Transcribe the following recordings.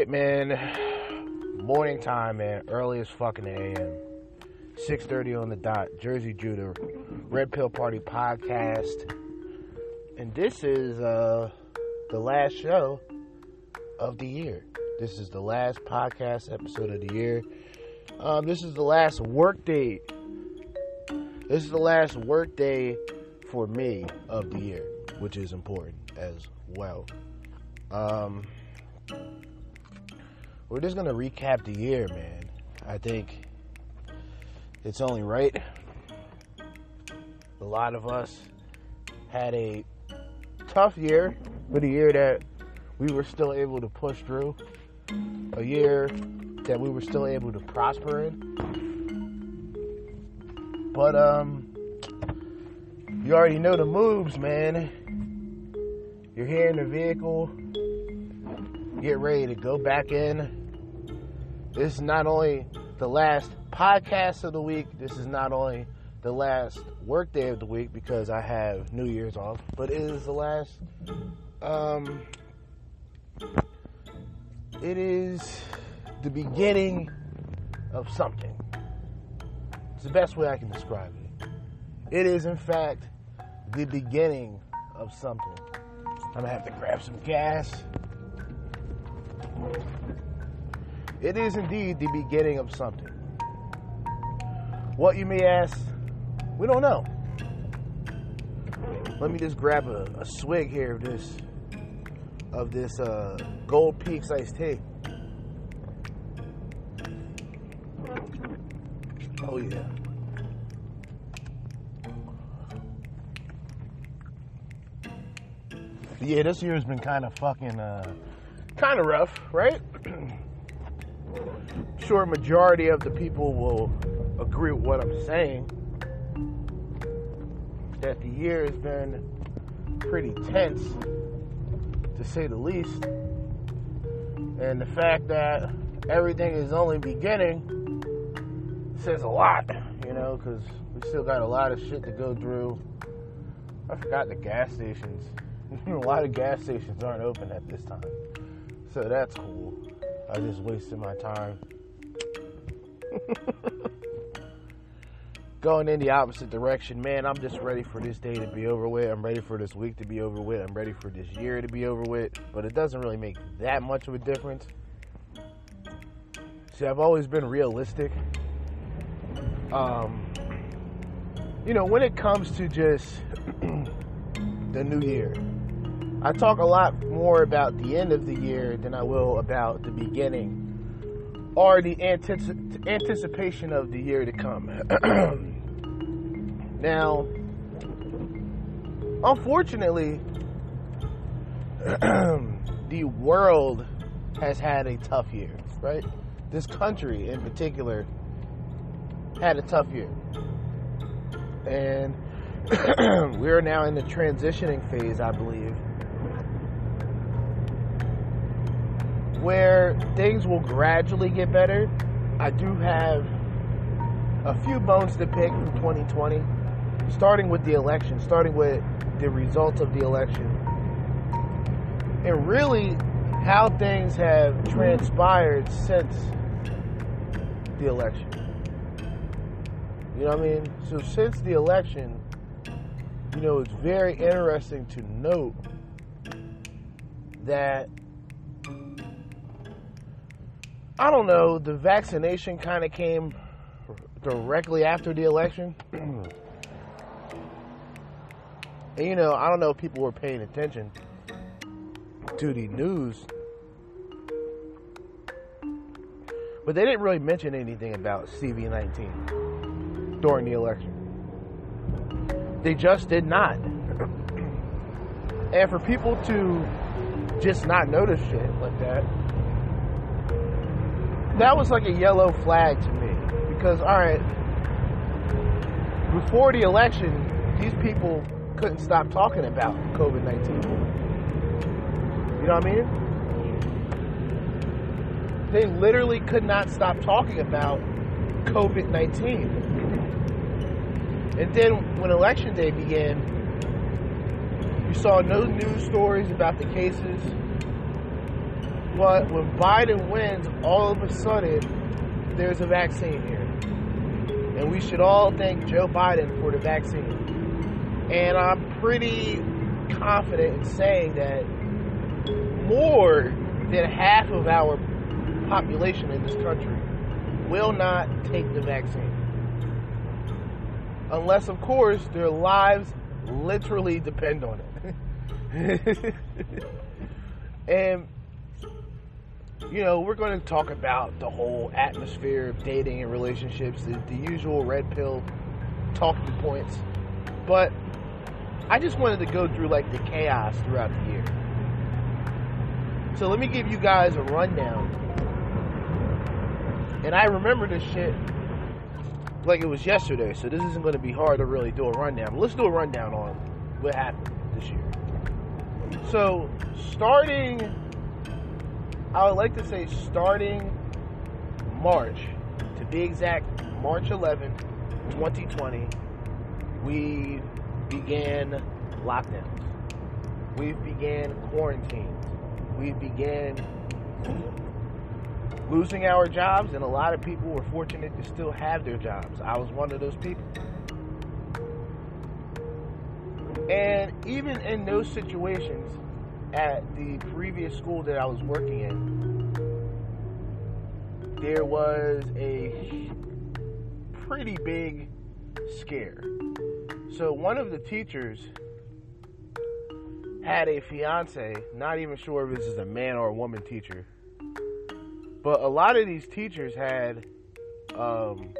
right, man. Morning time, man. Early as fucking AM. 6.30 on the dot. Jerzee Judah. Red Pill Party podcast. And this is uh, the last show of the year. This is the last podcast episode of the year. Um, this is the last work day. This is the last work day for me of the year, which is important as well. Um, we're just gonna recap the year, man. I think it's only right. A lot of us had a tough year, but a year that we were still able to push through. A year that we were still able to prosper in. But um you already know the moves, man. You're here in the vehicle. Get ready to go back in this is not only the last podcast of the week, this is not only the last work day of the week because I have New Year's off, but it is the last um it is the beginning of something. It's the best way I can describe it. It is in fact the beginning of something. I'm gonna have to grab some gas. It is indeed the beginning of something. What you may ask, we don't know. Let me just grab a, a swig here of this of this uh, Gold Peaks iced tea. Oh yeah. Yeah, this year has been kind of fucking uh, kind of rough, right? sure majority of the people will agree with what I'm saying. That the year has been pretty tense, to say the least. And the fact that everything is only beginning says a lot, you know, because we still got a lot of shit to go through. I forgot the gas stations. a lot of gas stations aren't open at this time. So that's cool. I just wasted my time. Going in the opposite direction, man, I'm just ready for this day to be over with. I'm ready for this week to be over with. I'm ready for this year to be over with. But it doesn't really make that much of a difference. See, I've always been realistic. Um, you know, when it comes to just the new year, I talk a lot more about the end of the year than I will about the beginning or the antici- anticipation of the year to come. now, unfortunately, the world has had a tough year, right? This country in particular had a tough year. And we're now in the transitioning phase, I believe, where things will gradually get better. I do have a few bones to pick from 2020, starting with the election, starting with the results of the election, and really how things have transpired since the election. You know what I mean? So, since the election, you know, it's very interesting to note that I don't know. The vaccination kind of came directly after the election. and you know, I don't know if people were paying attention to the news, but they didn't really mention anything about CV19 during the election. They just did not. And for people to just not notice shit like that, that was like a yellow flag to me because all right, before the election, these people couldn't stop talking about COVID nineteen. You know what I mean? They literally could not stop talking about COVID nineteen. And then when election day began, you saw no news stories about the cases But when Biden wins, all of a sudden, there's a vaccine here. And we should all thank Joe Biden for the vaccine. And I'm pretty confident in saying that more than half of our population in this country will not take the vaccine. Unless, of course, their lives literally depend on it. and, you know, we're going to talk about the whole atmosphere of dating and relationships, the, the usual red pill talking points. But I just wanted to go through like the chaos throughout the year. So let me give you guys a rundown. And I remember this shit like it was yesterday, so this isn't going to be hard to really do a rundown. Let's do a rundown on what happened this year. So, starting, I would like to say starting March, to be exact, March 11, 2020, we began lockdowns. We began quarantines. We began losing our jobs, and a lot of people were fortunate to still have their jobs. I was one of those people. And even in those situations, at the previous school that I was working in, there was a pretty big scare. So one of the teachers had a fiance, not even sure if this is a man or a woman teacher but a lot of these teachers had, um,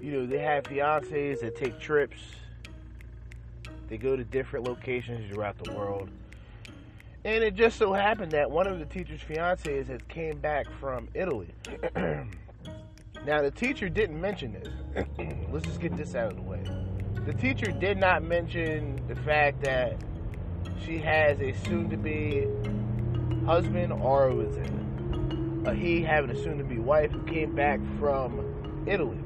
you know, they have fiancés that take trips. They go to different locations throughout the world. And it just so happened that one of the teacher's fiancés had came back from Italy. now the teacher didn't mention this. Let's just get this out of the way. The teacher did not mention the fact that she has a soon to be husband or was he having a soon to be wife who came back from Italy.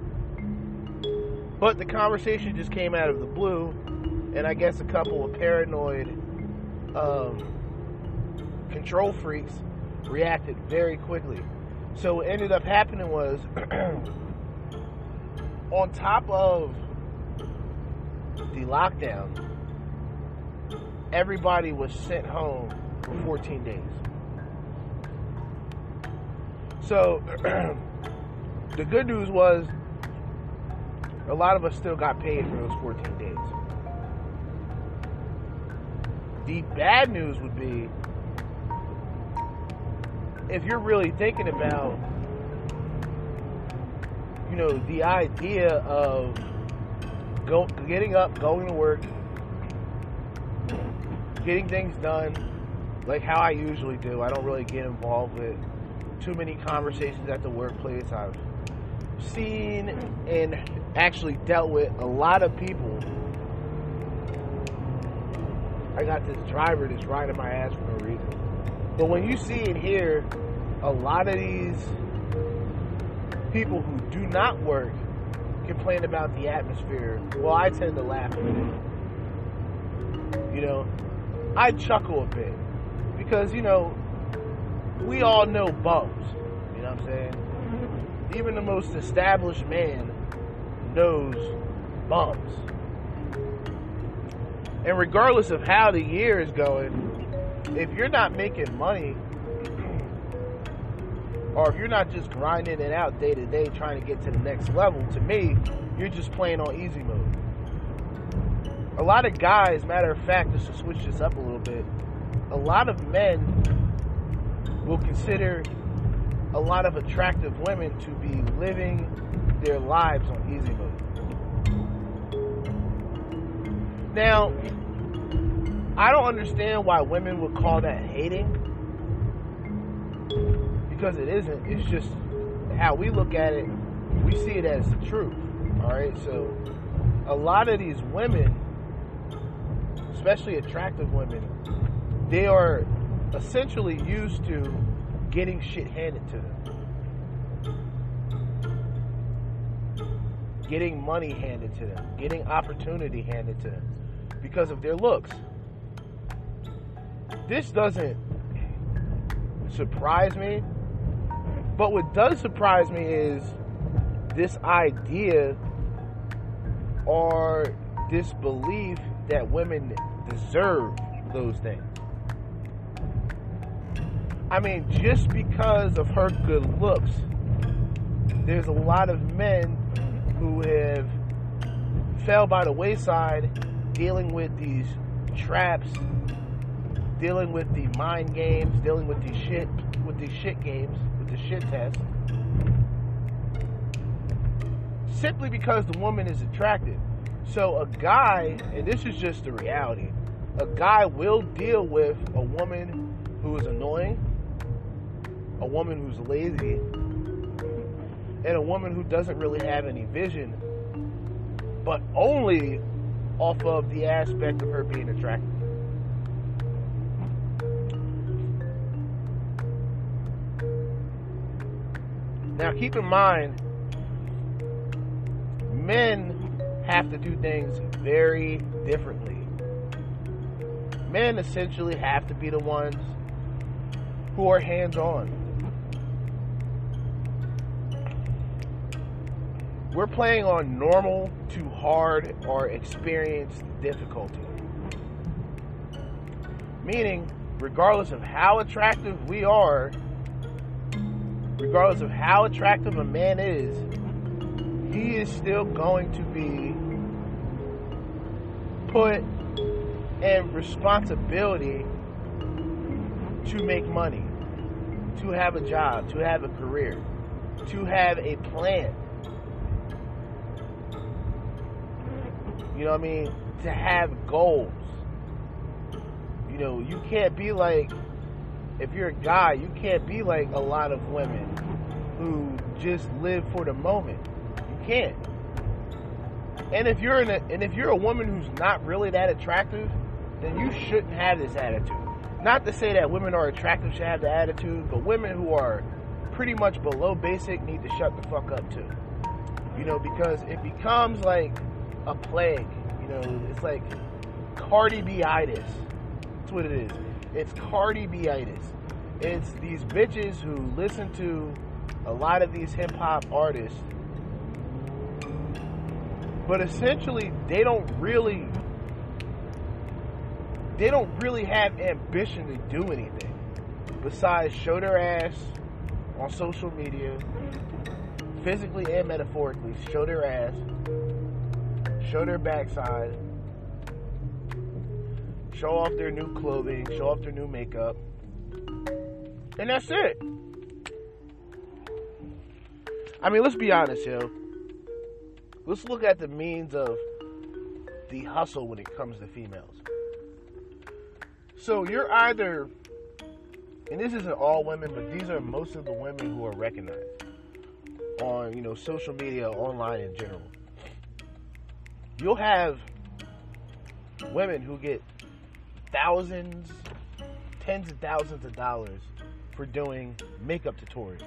But the conversation just came out of the blue, and I guess a couple of paranoid um, control freaks reacted very quickly. So what ended up happening was, on top of the lockdown, everybody was sent home for 14 days. So the good news was a lot of us still got paid for those 14 days. The bad news would be if you're really thinking about you know the idea of go, getting up, going to work, getting things done like how I usually do. I don't really get involved with too many conversations at the workplace. I've seen and actually dealt with a lot of people. I got this driver that's riding my ass for no reason. But when you see and hear a lot of these people who do not work complain about the atmosphere, well, I tend to laugh at it. You know, I chuckle a bit because, you know, we all know bums. You know what I'm saying? Mm-hmm. Even the most established man knows bums. And regardless of how the year is going, if you're not making money, or if you're not just grinding it out day to day trying to get to the next level, to me, you're just playing on easy mode. A lot of guys, matter of fact, just to switch this up a little bit, a lot of men will consider a lot of attractive women to be living their lives on easy mode. Now, I don't understand why women would call that hating because it isn't. It's just how we look at it. We see it as the truth. All right, so a lot of these women, especially attractive women, they are essentially used to getting shit handed to them. Getting money handed to them, getting opportunity handed to them because of their looks. This doesn't surprise me. But what does surprise me is this idea or this belief that women deserve those things. I mean, just because of her good looks, there's a lot of men who have fell by the wayside dealing with these traps, dealing with the mind games, dealing with these shit with these shit games, with the shit test. Simply because the woman is attractive. So a guy, and this is just the reality, a guy will deal with a woman who is annoying, a woman who's lazy, and a woman who doesn't really have any vision, but only off of the aspect of her being attractive. Now, keep in mind, men have to do things very differently. Men essentially have to be the ones who are hands on. We're playing on normal to hard or experienced difficulty. Meaning, regardless of how attractive we are, regardless of how attractive a man is, he is still going to be put in responsibility to make money, to have a job, to have a career, to have a plan. You know what I mean? To have goals. You know, you can't be like, if you're a guy, you can't be like a lot of women who just live for the moment. You can't. And if you're in a, and if you're a woman who's not really that attractive, then you shouldn't have this attitude. Not to say that women are attractive should have the attitude, but women who are pretty much below basic need to shut the fuck up too. You know, because it becomes like a plague. You know, it's like Cardi B-itis. That's what it is. It's Cardi B-itis. It's these bitches who listen to a lot of these hip hop artists, but essentially they don't really they don't really have ambition to do anything besides show their ass on social media, physically and metaphorically, show their ass show their backside, show off their new clothing, show off their new makeup, and that's it. I mean, let's be honest, yo. Let's look at the means of the hustle when it comes to females. So you're either, and this isn't all women, but these are most of the women who are recognized on, you know, social media, online in general you'll have women who get thousands, tens of thousands of dollars for doing makeup tutorials.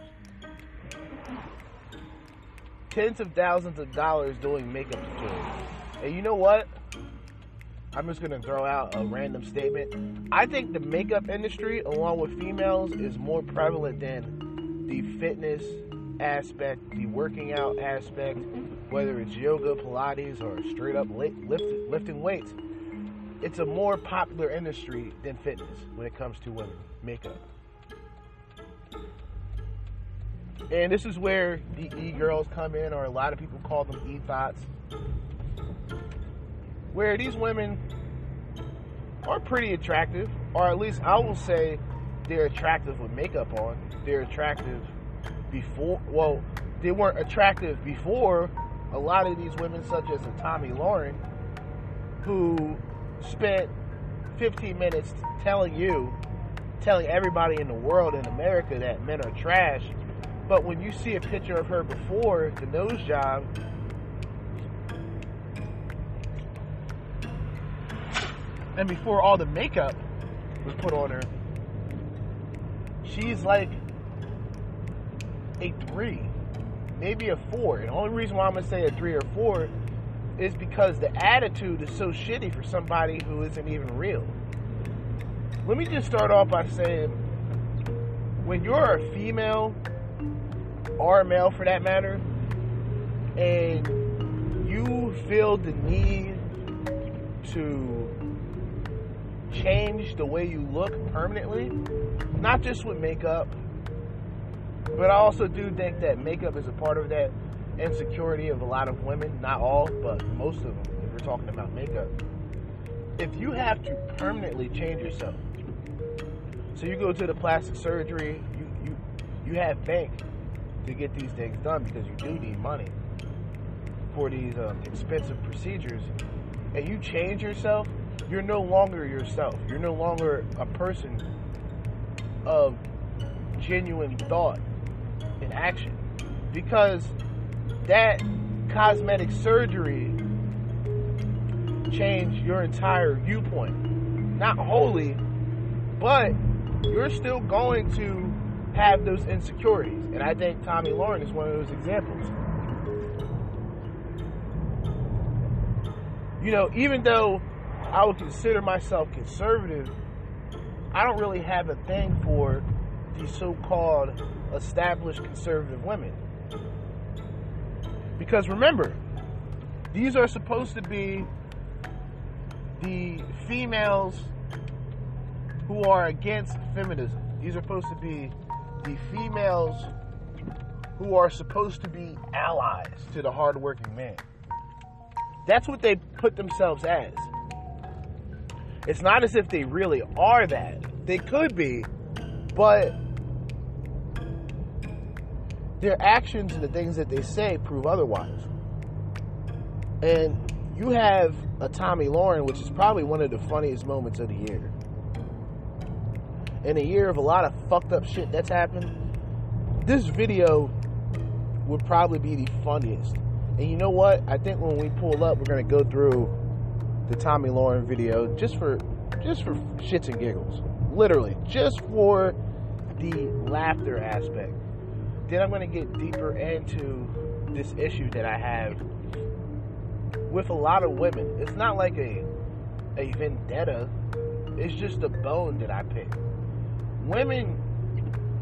Tens of thousands of dollars doing makeup tutorials. And you know what? I'm just gonna throw out a random statement. I think the makeup industry, along with females, is more prevalent than the fitness aspect, the working out aspect, whether it's yoga, Pilates, or straight up lift, lifting weights. It's a more popular industry than fitness when it comes to women makeup. And this is where the e girls come in, or a lot of people call them e thoughts, where these women are pretty attractive, or at least I will say they're attractive with makeup on. They're attractive before, well, they weren't attractive before a lot of these women, such as Tomi Lahren, who spent 15 minutes telling you, telling everybody in the world in America that men are trash. But when you see a picture of her before the nose job, and before all the makeup was put on her, she's like a three maybe a four. And the only reason why I'm gonna say a three or four is because the attitude is so shitty for somebody who isn't even real. Let me just start off by saying when you're a female or a male for that matter, and you feel the need to change the way you look permanently, not just with makeup, but I also do think that makeup is a part of that insecurity of a lot of women. Not all, but most of them, if we're talking about makeup. If you have to permanently change yourself, so you go to the plastic surgery, you you you have bank to get these things done because you do need money for these um, expensive procedures, and you change yourself, you're no longer yourself. You're no longer a person of genuine thought and action because that cosmetic surgery changed your entire viewpoint. Not wholly, but you're still going to have those insecurities. And I think Tomi Lahren is one of those examples. You know, even though I would consider myself conservative, I don't really have a thing for the so called established conservative women. Because remember, these are supposed to be the females who are against feminism. These are supposed to be the females who are supposed to be allies to the hardworking man. That's what they put themselves as. It's not as if they really are that. They could be, but their actions and the things that they say prove otherwise. And you have a Tomi Lahren, which is probably one of the funniest moments of the year. In a year of a lot of fucked up shit that's happened, this video would probably be the funniest. And you know what? I think when we pull up, we're gonna go through the Tomi Lahren video just for just for shits and giggles. Literally, just for the laughter aspect. Then I'm going to get deeper into this issue that I have with a lot of women. It's not like a a vendetta. It's just a bone that I pick. Women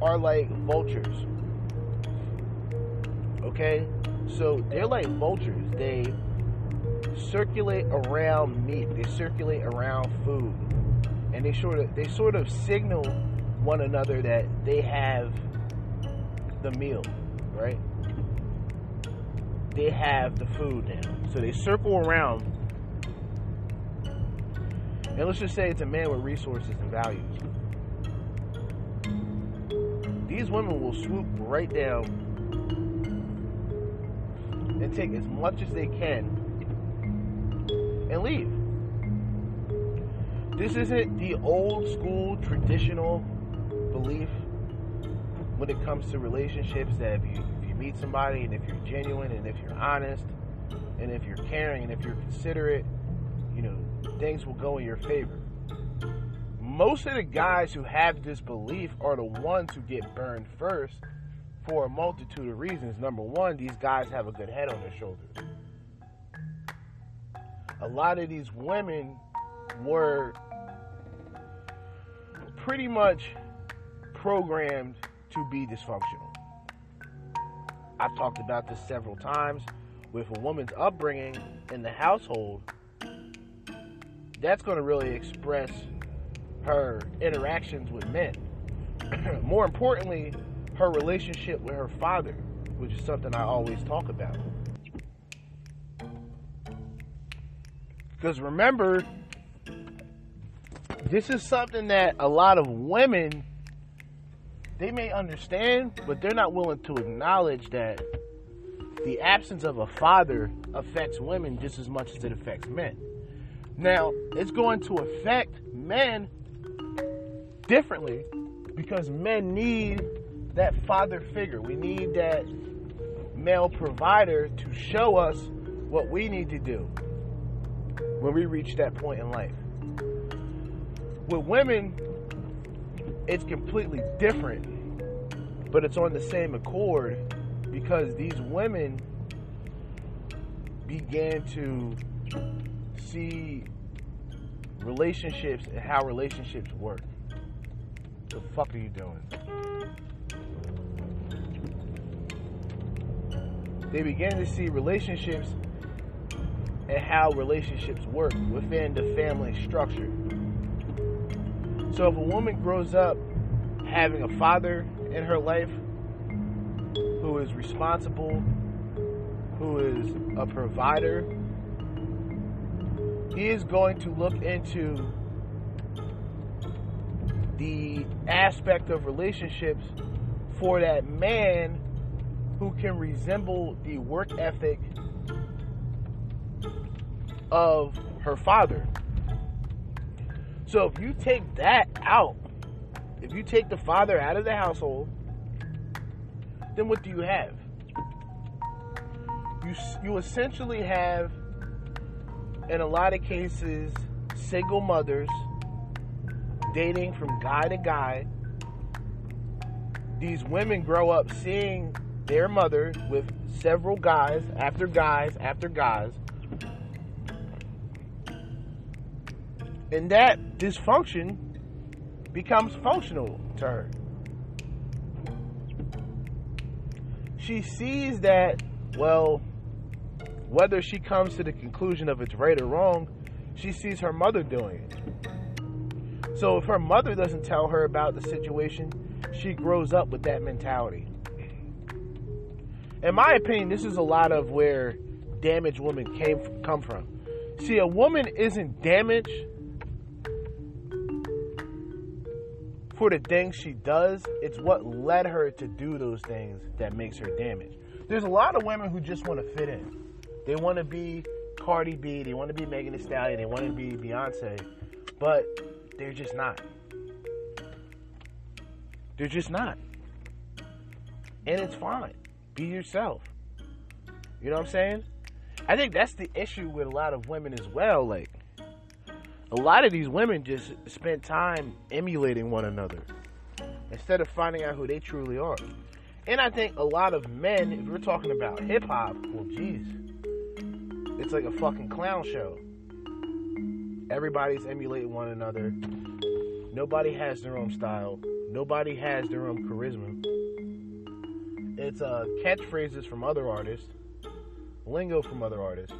are like vultures. Okay? So they're like vultures. They circulate around meat. They circulate around food. And they sort of they sort of signal one another that they have the meal, right? They have the food now. So they circle around. And let's just say it's a man with resources and values. These women will swoop right down and take as much as they can and leave. This isn't the old school traditional belief when it comes to relationships that if you if you meet somebody and if you're genuine and if you're honest and if you're caring and if you're considerate, you know, things will go in your favor. Most of the guys who have this belief are the ones who get burned first for a multitude of reasons. Number one, these guys have a good head on their shoulders. A lot of these women were pretty much programmed to be dysfunctional. I've talked about this several times with a woman's upbringing in the household. That's going to really express her interactions with men. More importantly, her relationship with her father, which is something I always talk about. Because remember, this is something that a lot of women they may understand, but they're not willing to acknowledge that the absence of a father affects women just as much as it affects men. Now, it's going to affect men differently because men need that father figure. We need that male provider to show us what we need to do when we reach that point in life. With women, it's completely different, but it's on the same accord because these women began to see relationships and how relationships work. The fuck are you doing? They began to see relationships and how relationships work within the family structure. So if a woman grows up having a father in her life who is responsible, who is a provider, he is going to look into the aspect of relationships for that man who can resemble the work ethic of her father. So if you take that out, if you take the father out of the household, then what do you have? You you essentially have in a lot of cases single mothers dating from guy to guy. These women grow up seeing their mother with several guys after guys after guys. And that dysfunction becomes functional to her. She sees that, well, whether she comes to the conclusion of it's right or wrong, she sees her mother doing it. So if her mother doesn't tell her about the situation, she grows up with that mentality. In my opinion, this is a lot of where damaged women came come from. See, a woman isn't damaged for the things she does, it's what led her to do those things that makes her damaged. There's a lot of women who just want to fit in. They want to be Cardi B, they want to be Megan Thee Stallion, they want to be Beyonce, but they're just not. They're just not. And it's fine. Be yourself. You know what I'm saying? I think that's the issue with a lot of women as well. Like, a lot of these women just spend time emulating one another instead of finding out who they truly are. And I think a lot of men, if we're talking about hip hop, well, geez, it's like a fucking clown show. Everybody's emulating one another. Nobody has their own style. Nobody has their own charisma. It's uh, catchphrases from other artists, lingo from other artists.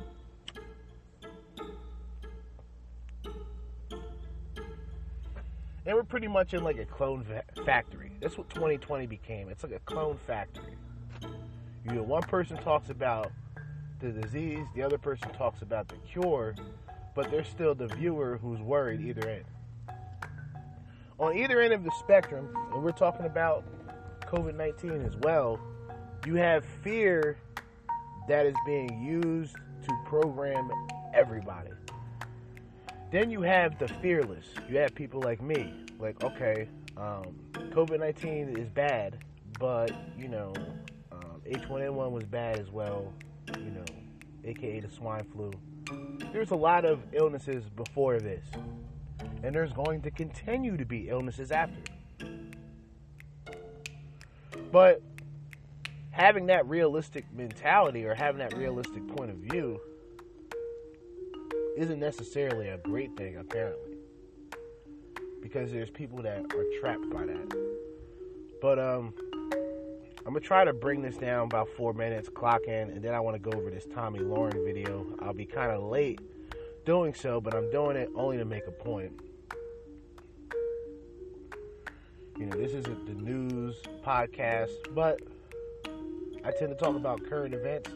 And we're pretty much in like a clone va- factory. That's what 2020 became. It's like a clone factory. You know, one person talks about the disease, the other person talks about the cure, but there's still the viewer who's worried either end. On either end of the spectrum, and we're talking about COVID 19 as well, you have fear that is being used to program everybody. Then you have the fearless. You have people like me, like, okay, um, COVID 19 is bad, but, you know, um, H1N1 was bad as well, you know, aka the swine flu. There's a lot of illnesses before this, and there's going to continue to be illnesses after. But having that realistic mentality or having that realistic point of view isn't necessarily a great thing, apparently, because there's people that are trapped by that. But um, I'm gonna try to bring this down about four minutes, clock in, and then I want to go over this Tomi Lahren video. I'll be kind of late doing so, but I'm doing it only to make a point. You know, this isn't the news podcast, but I tend to talk about current events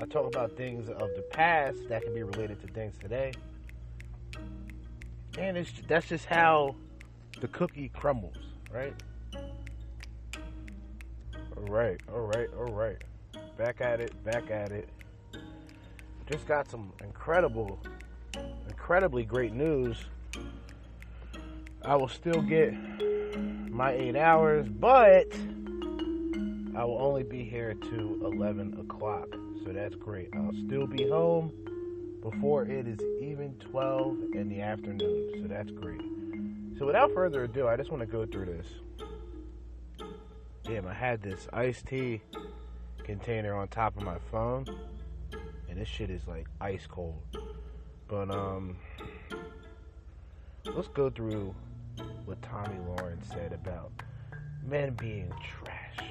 I talk about things of the past that can be related to things today. And it's that's just how the cookie crumbles, right? All right, all right, all right. Back at it, back at it. Just got some incredible, incredibly great news. I will still get my eight hours, but I will only be here to 11 o'clock so that's great. I'll still be home before it is even 12 in the afternoon, so that's great. So without further ado, I just want to go through this. Damn, I had this iced tea container on top of my phone, and this shit is like ice cold. But um, let's go through what Tommy Lawrence said about men being trash.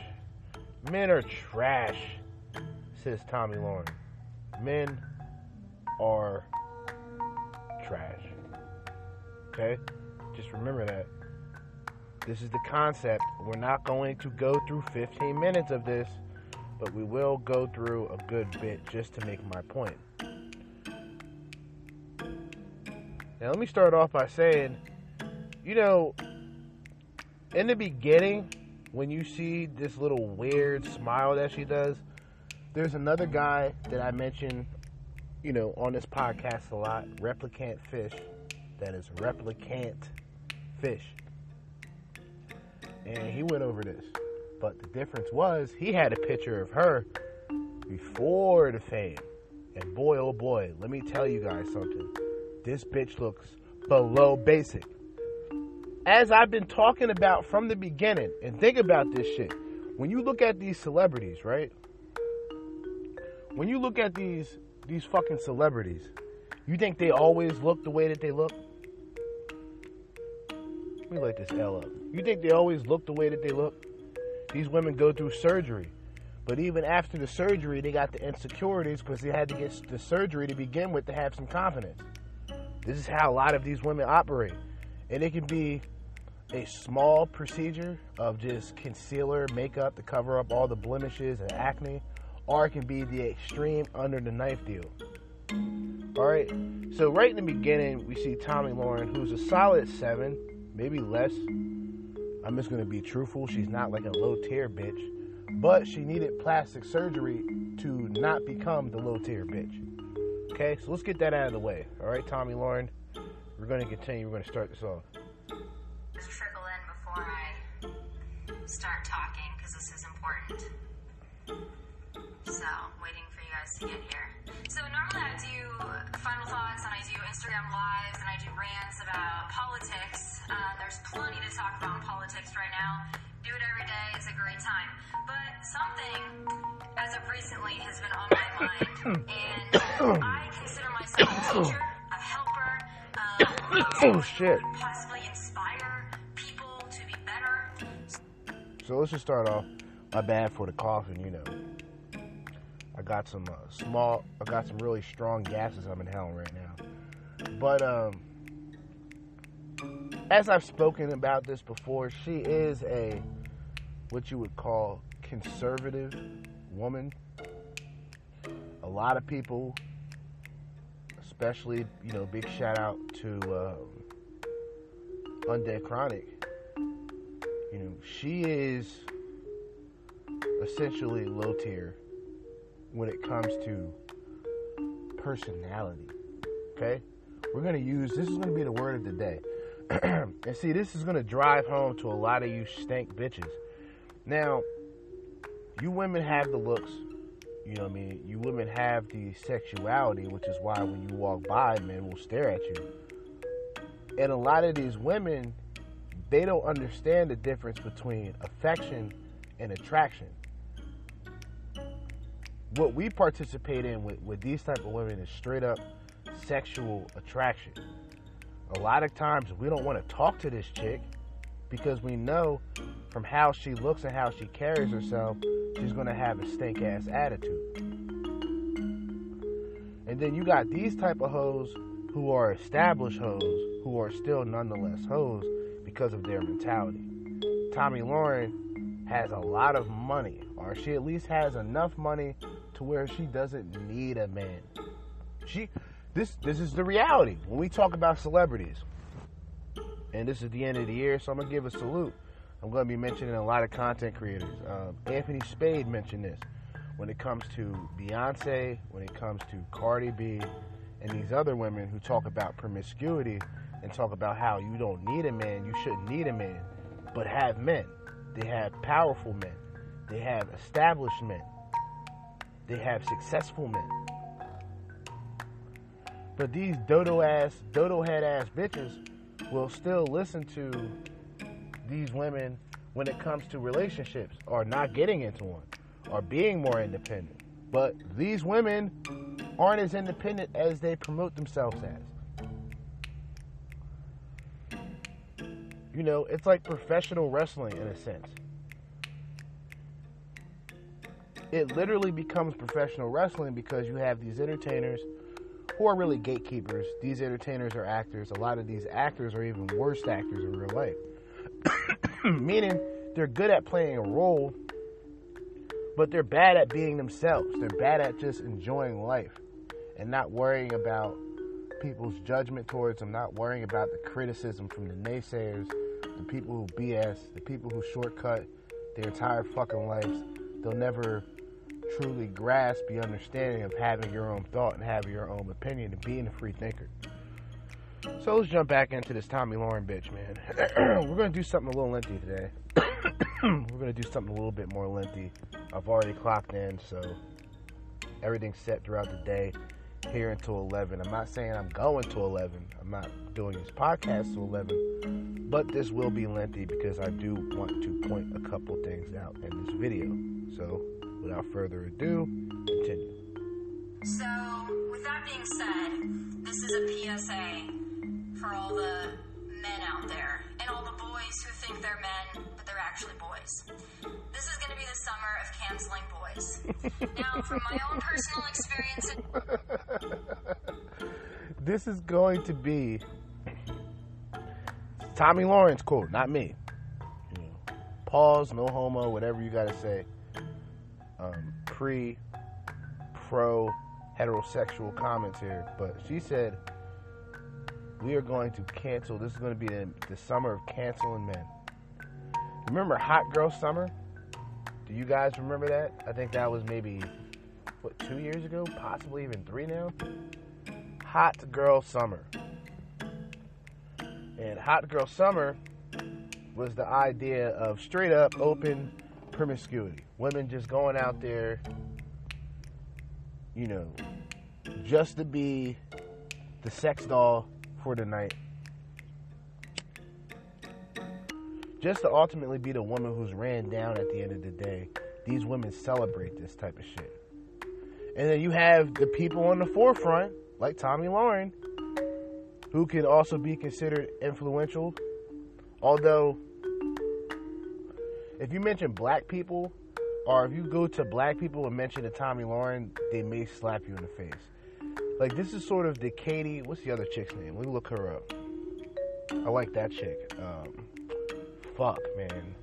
Men are trash, says Tommy Lawrence. Men are trash. Okay? Just remember that. This is the concept. We're not going to go through 15 minutes of this, but we will go through a good bit just to make my point. Now, let me start off by saying, you know, in the beginning, when you see this little weird smile that she does, there's another guy that I mentioned, you know, on this podcast a lot, Replicant Fish. That is Replicant Fish. And he went over this. But the difference was he had a picture of her before the fame. And boy, oh boy, let me tell you guys something. This bitch looks below basic. As I've been talking about from the beginning, and think about this shit. When you look at these celebrities, right? When you look at these these fucking celebrities, you think they always look the way that they look? Let me light this L up. You think they always look the way that they look? These women go through surgery. But even after the surgery, they got the insecurities because they had to get the surgery to begin with to have some confidence. This is how a lot of these women operate. And it can be a small procedure of just concealer, makeup to cover up all the blemishes and acne, or it can be the extreme under the knife deal. All right. So right in the beginning, we see Tomi Lahren, who's a solid seven, maybe less. I'm just gonna be truthful. She's not like a low tier bitch, but she needed plastic surgery to not become the low tier bitch. Okay, so let's get that out of the way. All right, Tomi Lahren, we're gonna continue. We're gonna start this off. Trickle in before I start talking because this is important. So, waiting for you guys to get here. So, normally I do final thoughts and I do Instagram lives and I do rants about politics. Uh, there's plenty to talk about in politics right now. Do it every day, it's a great time. But something, as of recently, has been on my mind. And I consider myself a teacher, a helper, uh, Oh shit. possibly inspire people to be better. So let's just start off. My bad for the coughing, you know. Got some uh, small, I got some really strong gases I'm inhaling right now. But um, as I've spoken about this before, she is a what you would call conservative woman. A lot of people, especially you know, big shout out to um, Undead Chronic. You know, she is essentially low tier when it comes to personality. Okay? We're going to use this is going to be the word of the day. and see, this is going to drive home to a lot of you stank bitches. Now, you women have the looks, you know what I mean? You women have the sexuality, which is why when you walk by, men will stare at you. And a lot of these women, they don't understand the difference between affection and attraction what we participate in with, with these type of women is straight up sexual attraction. A lot of times we don't want to talk to this chick because we know from how she looks and how she carries herself, she's gonna have a stink ass attitude. And then you got these type of hoes who are established hoes who are still nonetheless hoes because of their mentality. Tomi Lahren has a lot of money, or she at least has enough money to where she doesn't need a man. She this this is the reality. When we talk about celebrities, and this is the end of the year, so I'm gonna give a salute. I'm gonna be mentioning a lot of content creators. Um, Anthony Spade mentioned this when it comes to Beyonce, when it comes to Cardi B, and these other women who talk about promiscuity and talk about how you don't need a man, you shouldn't need a man, but have men. They have powerful men. They have established men. They have successful men. But these dodo ass, dodo head ass bitches will still listen to these women when it comes to relationships or not getting into one or being more independent. But these women aren't as independent as they promote themselves as. You know, it's like professional wrestling in a sense. It literally becomes professional wrestling because you have these entertainers who are really gatekeepers. These entertainers are actors. A lot of these actors are even worse actors in real life. Meaning they're good at playing a role, but they're bad at being themselves. They're bad at just enjoying life and not worrying about people's judgment towards them, not worrying about the criticism from the naysayers, the people who BS, the people who shortcut their entire fucking lives. They'll never truly grasp the understanding of having your own thought and having your own opinion and being a free thinker. So let's jump back into this Tomi Lahren bitch, man. We're gonna do something a little lengthy today. We're gonna do something a little bit more lengthy. I've already clocked in, so everything's set throughout the day here until 11. I'm not saying I'm going to 11. I'm not doing this podcast to 11, but this will be lengthy because I do want to point a couple things out in this video. So, without further ado, continue. So, with that being said, this is a PSA for all the men out there and all the boys who think they're men, but they're actually boys. This is going to be the summer of canceling boys. now, from my own personal experience, this is going to be Tomi Lahren's quote, not me. You know, pause, no homo, whatever you got to say. Um, pre, pro, heterosexual comments here, but she said we are going to cancel. This is going to be the, the summer of canceling men. Remember Hot Girl Summer? Do you guys remember that? I think that was maybe what two years ago, possibly even three now. Hot Girl Summer. And Hot Girl Summer was the idea of straight up open promiscuity. Women just going out there, you know, just to be the sex doll for the night. Just to ultimately be the woman who's ran down at the end of the day. These women celebrate this type of shit. And then you have the people on the forefront, like Tomi Lahren, who can also be considered influential. Although, if you mention black people, or if you go to black people and mention the Tomi Lahren, they may slap you in the face. Like this is sort of the Katie. What's the other chick's name? Let me look her up. I like that chick. Um, fuck, man.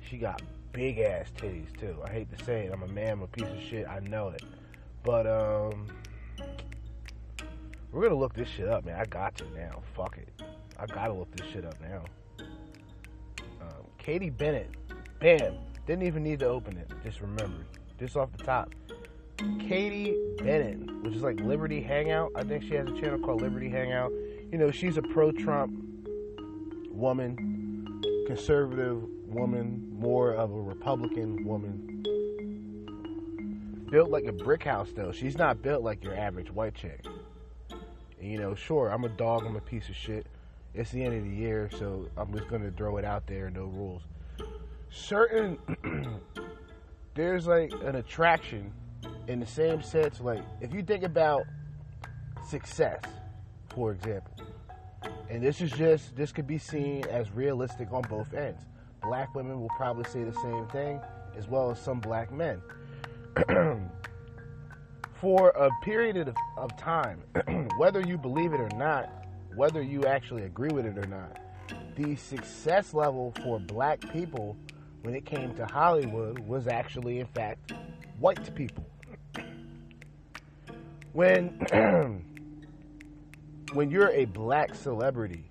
She got big ass titties too. I hate to say it. I'm a man. I'm a piece of shit. I know it. But um, we're gonna look this shit up, man. I got to now. Fuck it. I gotta look this shit up now. Katie Bennett. Bam. Didn't even need to open it. Just remember. Just off the top. Katie Bennett, which is like Liberty Hangout. I think she has a channel called Liberty Hangout. You know, she's a pro Trump woman, conservative woman, more of a Republican woman. Built like a brick house, though. She's not built like your average white chick. And, you know, sure, I'm a dog, I'm a piece of shit. It's the end of the year, so I'm just to throw it out there, no rules. Certain, there's like an attraction in the same sense, like if you think about success, for example, and this is just this could be seen as realistic on both ends. Black women will probably say the same thing, as well as some black men. for a period of, of time, whether you believe it or not, whether you actually agree with it or not, the success level for black people when it came to Hollywood was actually, in fact, white people when when you're a black celebrity,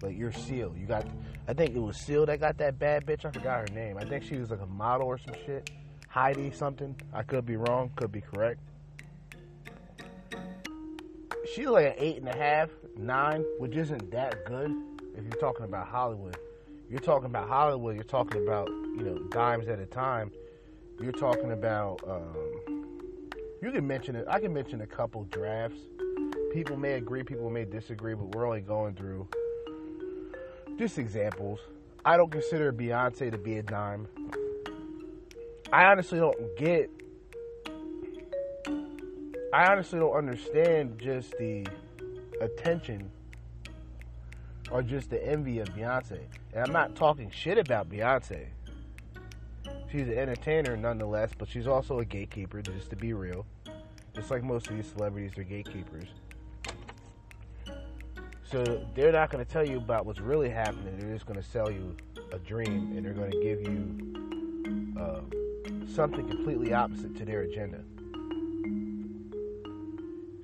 like you're Seal, you got I think it was Seal that got that bad bitch. I forgot her name. I think she was like a model or some shit. Heidi something. I could be wrong, could be correct. She's like an eight and a half, nine, which isn't that good if you're talking about Hollywood. You're talking about Hollywood, you're talking about, you know, dimes at a time. You're talking about um, you can mention it. I can mention a couple drafts. People may agree, people may disagree, but we're only going through just examples. I don't consider Beyonce to be a dime. I honestly don't get. I honestly don't understand just the attention or just the envy of Beyonce. And I'm not talking shit about Beyonce. She's an entertainer nonetheless, but she's also a gatekeeper, just to be real. Just like most of these celebrities, they're gatekeepers. So they're not going to tell you about what's really happening. They're just going to sell you a dream, and they're going to give you uh, something completely opposite to their agenda.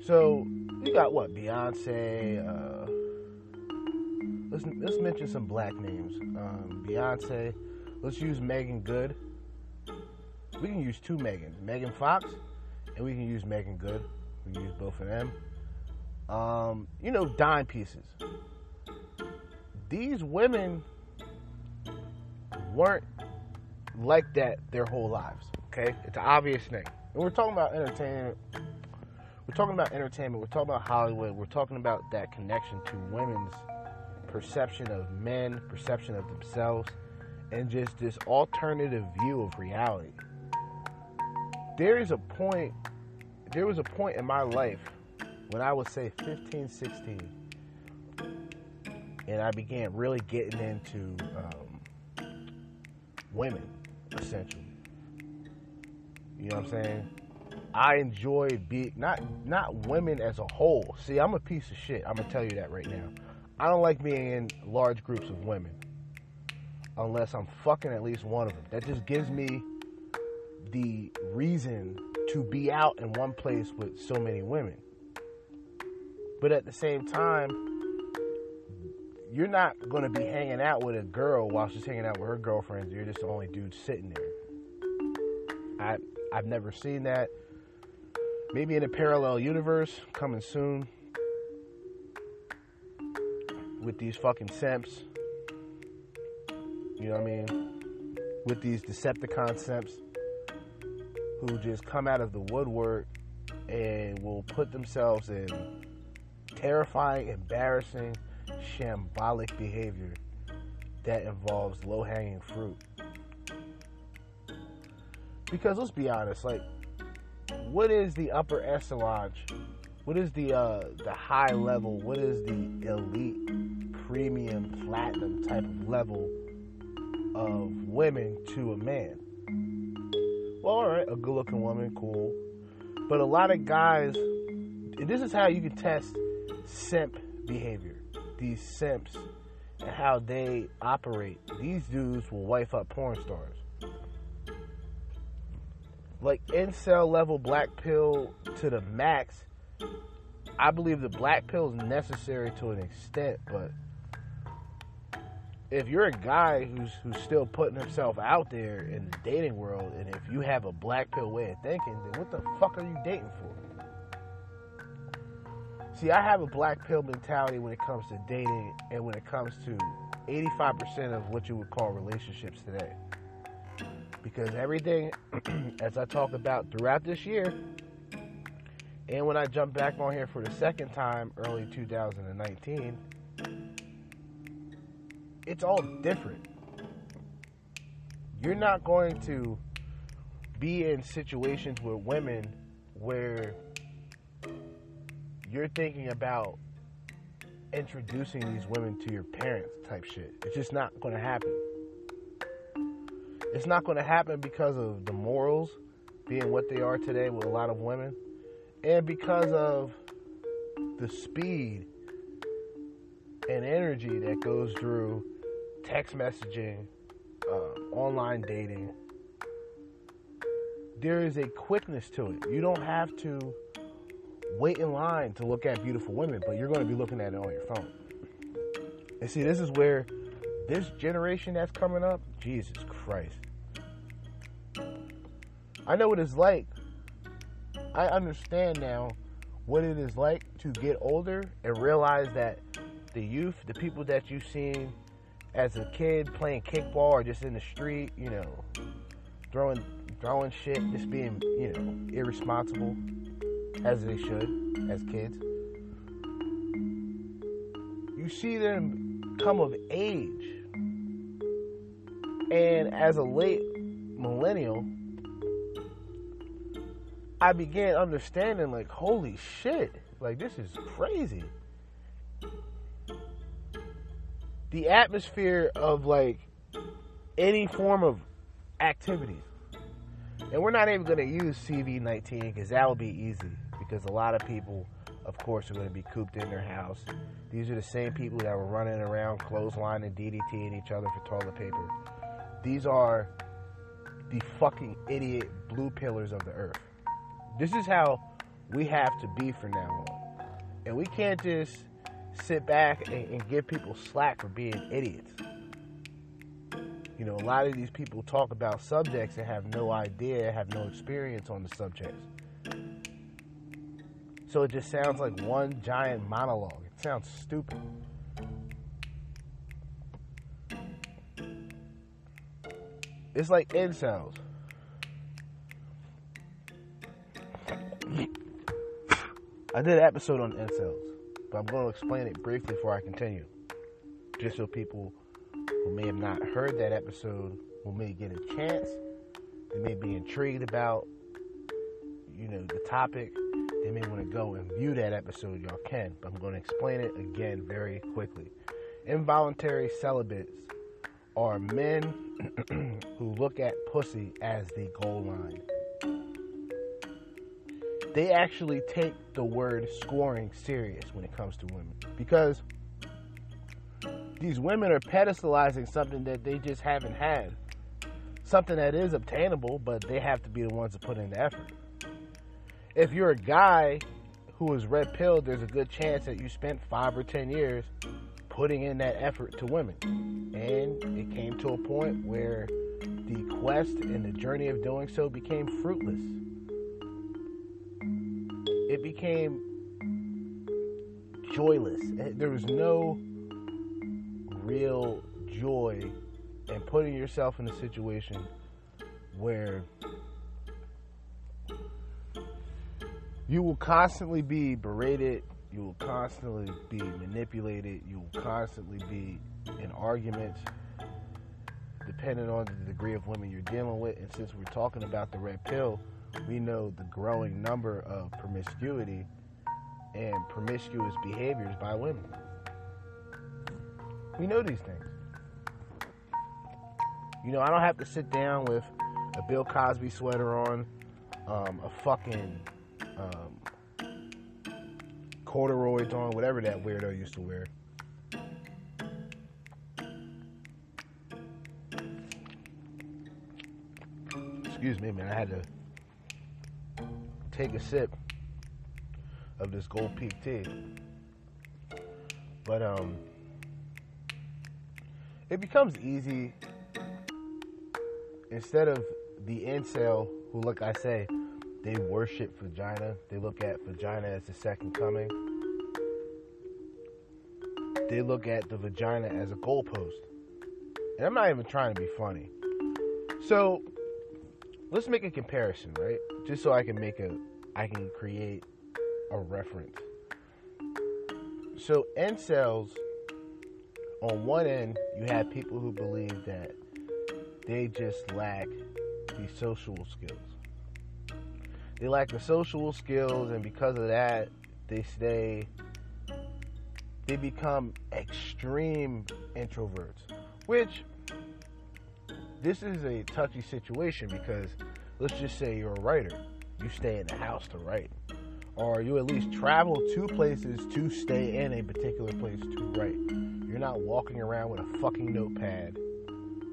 So you got what Beyonce. Uh, let's let's mention some black names. Um, Beyonce. Let's use Meagan Good. We can use two Megans, Megan Fox, and we can use Meagan Good. We can use both of them. Um, you know, dime pieces. These women weren't like that their whole lives. Okay, it's an obvious thing. And we're talking about entertainment. We're talking about entertainment. We're talking about Hollywood. We're talking about that connection to women's perception of men, perception of themselves, and just this alternative view of reality. There is a point. There was a point in my life when I was say 15, 16, and I began really getting into um, women, essentially. You know what I'm saying? I enjoy being not not women as a whole. See, I'm a piece of shit. I'm gonna tell you that right now. I don't like being in large groups of women unless I'm fucking at least one of them. That just gives me the reason to be out in one place with so many women. But at the same time, you're not to be hanging out with a girl while she's hanging out with her girlfriends. You're just the only dude sitting there. I I've never seen that. Maybe in a parallel universe coming soon with these fucking simps. You know what I mean? With these Decepticon simps who just come out of the woodwork and will put themselves in terrifying, embarrassing, shambolic behavior that involves low hanging fruit. Because let's be honest, like, what is the upper echelon? What is the uh, the high level? What is the elite, premium, platinum type of level of women to a man? Well, all right, a good-looking woman, cool. But a lot of guys, and this is how you can test simp behavior. These simps and how they operate. These dudes will wife up porn stars. Like incel level black pill to the max. I believe the black pill is necessary to an extent, but if you're a guy who's who's still putting himself out there in the dating world, and if you have a black pill way of thinking, then what the fuck are you dating for? See, I have a black pill mentality when it comes to dating and when it comes to 85% of what you would call relationships today. Because everything, as I talked about throughout this year, and when I jump back on here for the second time early 2019, it's all different. You're not going to be in situations with women where you're thinking about introducing these women to your parents type shit. It's just not going to happen. It's not going to happen because of the morals being what they are today with a lot of women and because of the speed and energy that goes through text messaging, uh, online dating. There is a quickness to it. You don't have to wait in line to look at beautiful women, but you're going to be looking at it on your phone. And see, this is where this generation that's coming up, Jesus Christ. I know what it's like. I understand now what it is like to get older and realize that the youth, the people that you've seen as a kid playing kickball or just in the street, you know, throwing throwing shit, just being, you know, irresponsible as they should as kids. You see them come of age. And as a late millennial, I began understanding like, holy shit, like this is crazy. the atmosphere of like any form of activities. And we're not even going to use CV19 because that will be easy because a lot of people, of course, are going to be cooped in their house. These are the same people that were running around clotheslining and DDTing each other for toilet paper. These are the fucking idiot blue pillars of the earth. This is how we have to be from now on. And we can't just sit back and, and give people slack for being idiots. You know, a lot of these people talk about subjects and have no idea, have no experience on the subjects. So it just sounds like one giant monologue. It sounds stupid. It's like incels. I did an episode on incels, but I'm going to explain it briefly before I continue. Just so people who may have not heard that episode who may get a chance, they may be intrigued about, you know, the topic, they may want to go and view that episode, y'all can. But I'm going to explain it again very quickly. Involuntary celibates are men who look at pussy as the goal line. They actually take the word scoring serious when it comes to women because these women are pedestalizing something that they just haven't had. Something that is obtainable, but they have to be the ones to put in the effort. If you're a guy who is red pilled, there's a good chance that you spent five or ten years putting in that effort to women. And it came to a point where the quest and the journey of doing so became fruitless. It became joyless. Eh, there was no real joy in putting yourself in a situation where you will constantly be berated, you will constantly be manipulated, you will constantly be in arguments, depending on the degree of women you're dealing with. And since we're talking about the red pill, we know the growing number of promiscuity and promiscuous behaviors by women. We know these things. You know, I don't have to sit down with a Bill Cosby sweater on, um, a fucking um, corduroys on, whatever that weirdo used to wear. Excuse me, man. I had to take a sip of this Gold Peak tea. But um, it becomes easy instead of the incel who, like I say, they worship vagina. They look at vagina as the second coming. They look at the vagina as a goalpost. And I'm not even trying to be funny. So let's make a comparison, right? Just so I can make a I can create a reference. So incels. on one end you have people who believe that they just lack the social skills. They lack the social skills, and because of that, they stay, they become extreme introverts. Which, this is a touchy situation because let's just say you're a writer, you stay in the house to write, or you at least travel to places to stay in a particular place to write. You're not walking around with a fucking notepad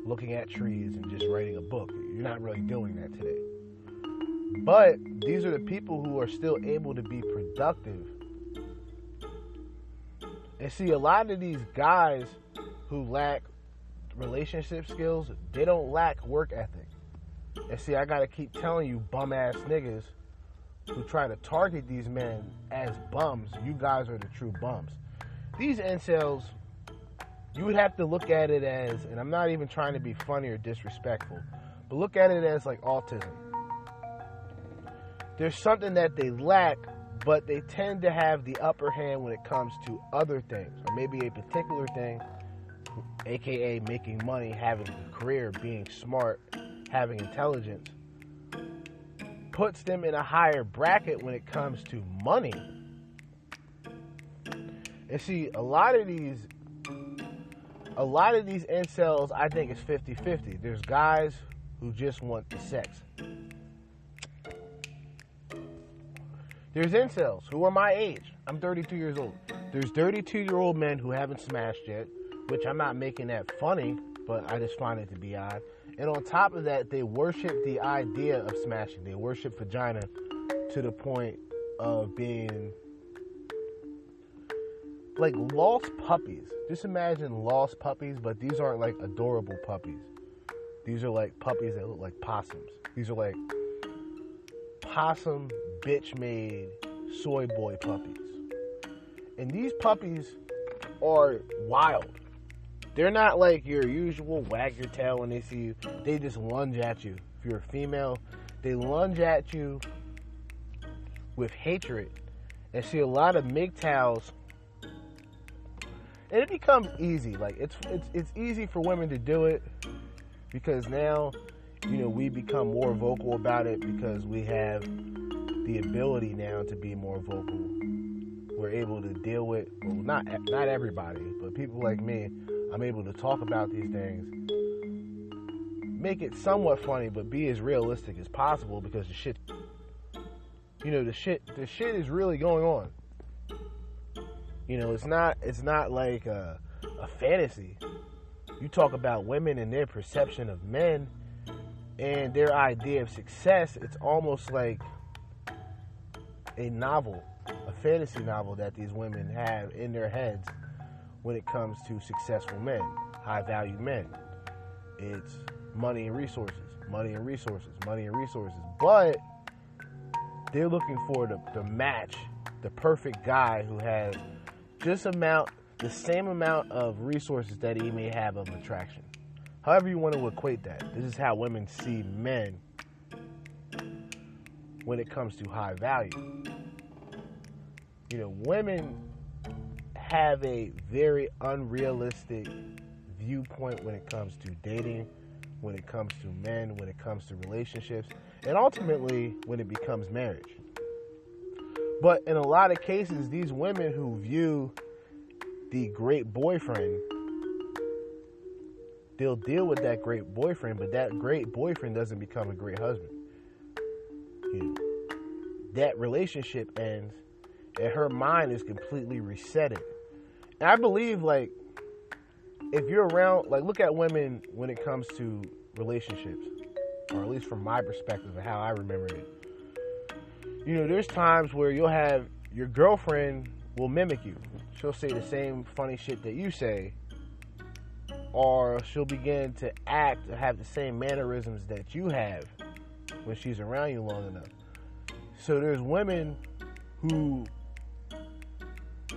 looking at trees and just writing a book. You're not really doing that today. But these are the people who are still able to be productive. And see, a lot of these guys who lack relationship skills, they don't lack work ethic. And see, I gotta keep telling you, bum ass niggas who try to target these men as bums, you guys are the true bums. These incels, you would have to look at it as, and I'm not even trying to be funny or disrespectful, but look at it as like autism there's something that they lack, but they tend to have the upper hand when it comes to other things, or maybe a particular thing, aka making money, having a career, being smart, having intelligence, puts them in a higher bracket when it comes to money. And see, a lot of these a lot of these incels, I think, is 50 50. There's guys who just want the sex. There's incels who are my age. I'm 32 years old. There's 32 year old men who haven't smashed yet, which I'm not making that funny, but I just find it to be odd. And on top of that, they worship the idea of smashing. They worship vagina to the point of being like lost puppies. Just imagine lost puppies, but these aren't like adorable puppies. These are like puppies that look like possums. These are like possum bitch made soy boy puppies. And these puppies are wild. They're not like your usual wag your tail when they see you. They just lunge at you. If you're a female, they lunge at you with hatred. And see a lot of MGTOWs and it becomes easy. Like it's it's it's easy for women to do it because now, you know, we become more vocal about it because we have the ability now to be more vocal. We're able to deal with well, not not everybody, but people like me. I'm able to talk about these things, make it somewhat funny, but be as realistic as possible because the shit, you know, the shit, the shit is really going on. You know, it's not it's not like a, a fantasy. You talk about women and their perception of men and their idea of success. It's almost like a novel, a fantasy novel that these women have in their heads when it comes to successful men, high value men. It's money and resources, money and resources, money and resources. But they're looking for the, the match, the perfect guy who has just amount the same amount of resources that he may have of attraction. However you want to equate that. This is how women see men when it comes to high value. You know, women have a very unrealistic viewpoint when it comes to dating, when it comes to men, when it comes to relationships, and ultimately when it becomes marriage. But in a lot of cases, these women who view the great boyfriend, they'll deal with that great boyfriend, but that great boyfriend doesn't become a great husband. You know, that relationship ends, and her mind is completely resetted. And I believe, like, if you're around, like, look at women when it comes to relationships, or at least from my perspective and how I remember it you know, there's times where you'll have your girlfriend will mimic you. She'll say the same funny shit that you say, or she'll begin to act or have the same mannerisms that you have when she's around you long enough. So there's women who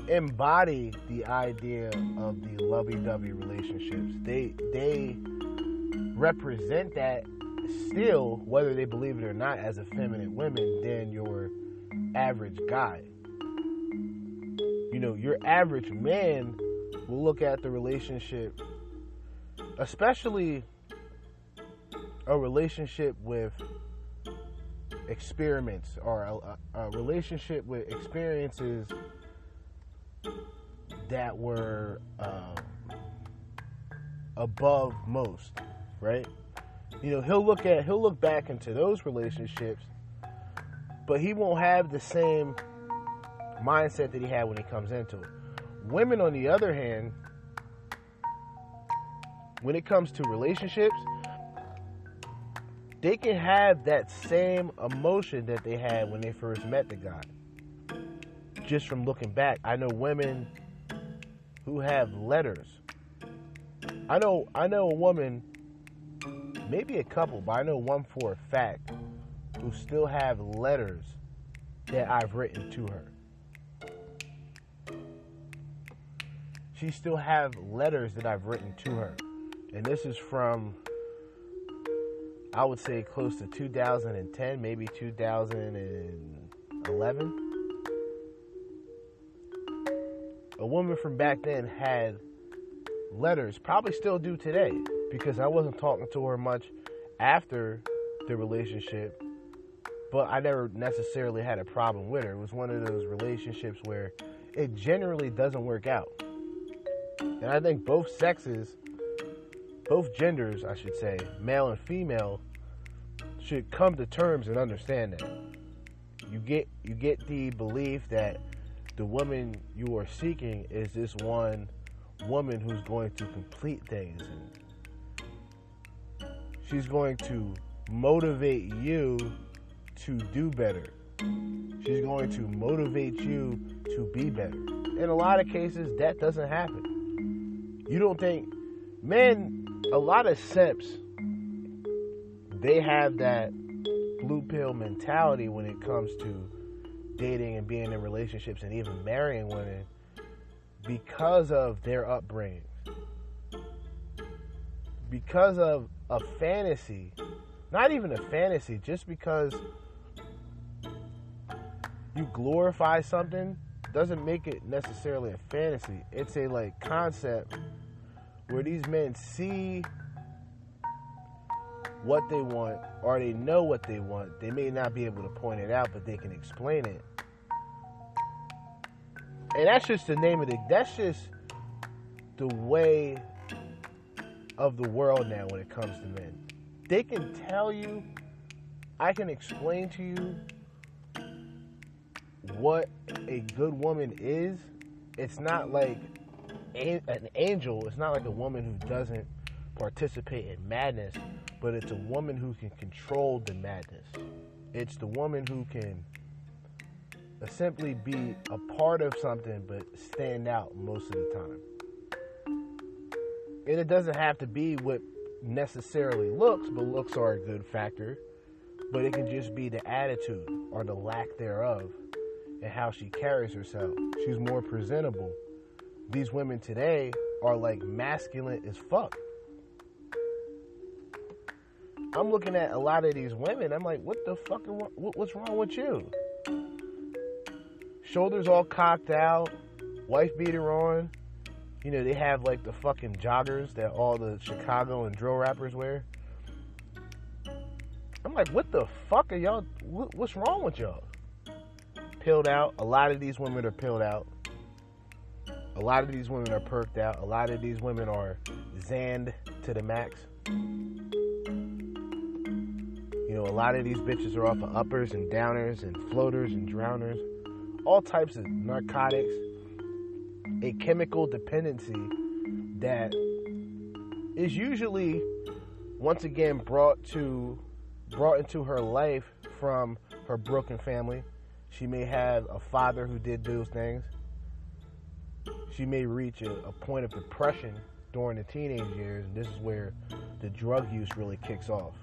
embody the idea of the lovey-dovey relationships. They they represent that still, whether they believe it or not, as effeminate women than your average guy. You know, your average man will look at the relationship, especially a relationship with experiments or a, a relationship with experiences that were uh, above most, right? you know, he'll look at he'll look back into those relationships, but he won't have the same mindset that he had when he comes into it. Women, on the other hand, when it comes to relationships, they can have that same emotion that they had when they first met the guy. Just from looking back, I know women who have letters. I know I know a woman maybe a couple, but I know one for a fact who still have letters that I've written to her. She still have letters that I've written to her. And this is from I would say close to 2010, maybe 2011. A woman from back then had letters, probably still do today, because I wasn't talking to her much after the relationship, but I never necessarily had a problem with her. It was one of those relationships where it generally doesn't work out. And I think both sexes, both genders, I should say, male and female, should come to terms and understand that. You get you get the belief that the woman you are seeking is this one woman who's going to complete things and she's going to motivate you to do better. She's going to motivate you to be better. In a lot of cases, that doesn't happen. You don't think, men, a lot of simps, they have that blue pill mentality when it comes to dating and being in relationships and even marrying women because of their upbringing. Because of a fantasy, not even a fantasy, just because you glorify something doesn't make it necessarily a fantasy. It's a like concept where these men see what they want or they know what they want. They may not be able to point it out, but they can explain it. And that's just the name of it. That's just the way of the world now when it comes to men. They can tell you, I can explain to you what a good woman is. It's not like an angel, it's not like a woman who doesn't participate in madness, but it's a woman who can control the madness. It's the woman who can simply be a part of something but stand out most of the time. And it doesn't have to be what necessarily looks, but looks are a good factor. But it can just be the attitude or the lack thereof and how she carries herself. She's more presentable. These women today are like masculine as fuck. I'm looking at a lot of these women. I'm like, what the fuck? What's wrong with you? Shoulders all cocked out, wife beater on. You know, they have like the fucking joggers that all the Chicago and drill rappers wear. I'm like, what the fuck are y'all? What's wrong with y'all? Pilled out. A lot of these women are pilled out. A lot of these women are perked out. A lot of these women are zanned to the max. You know, a lot of these bitches are off of uppers and downers and floaters and drowners, all types of narcotics, a chemical dependency that is usually once again brought to brought into her life from her broken family. She may have a father who did those things. She may reach a, a point of depression during the teenage years, and this is where the drug use really kicks off.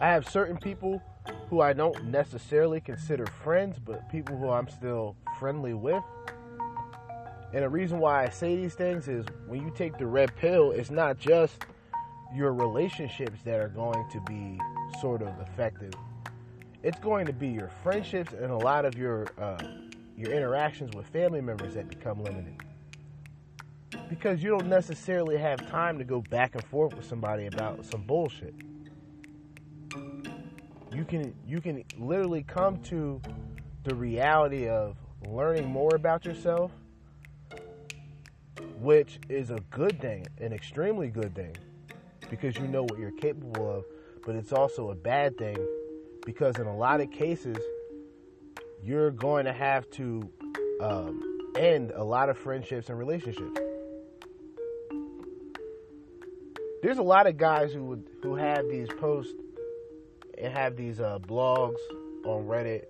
I have certain people who I don't necessarily consider friends, but people who I'm still friendly with. And the reason why I say these things is when you take the red pill, it's not just your relationships that are going to be sort of affected. It's going to be your friendships and a lot of your uh, your interactions with family members that become limited. Because you don't necessarily have time to go back and forth with somebody about some bullshit you can you can literally come to the reality of learning more about yourself which is a good thing an extremely good thing because you know what you're capable of but it's also a bad thing because in a lot of cases you're going to have to um, end a lot of friendships and relationships. There's a lot of guys who would who have these posts and have these uh, blogs on Reddit,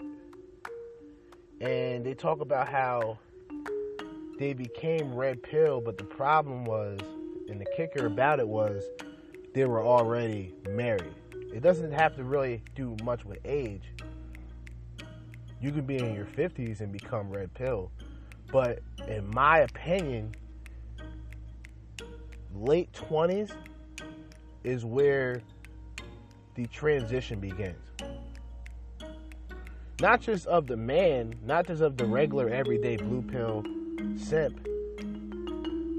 and they talk about how they became red pill, but the problem was, and the kicker about it was, they were already married. It doesn't have to really do much with age. You can be in your 50s and become red pill. But in my opinion, late 20s is where the transition begins. Not just of the man, not just of the regular everyday blue pill simp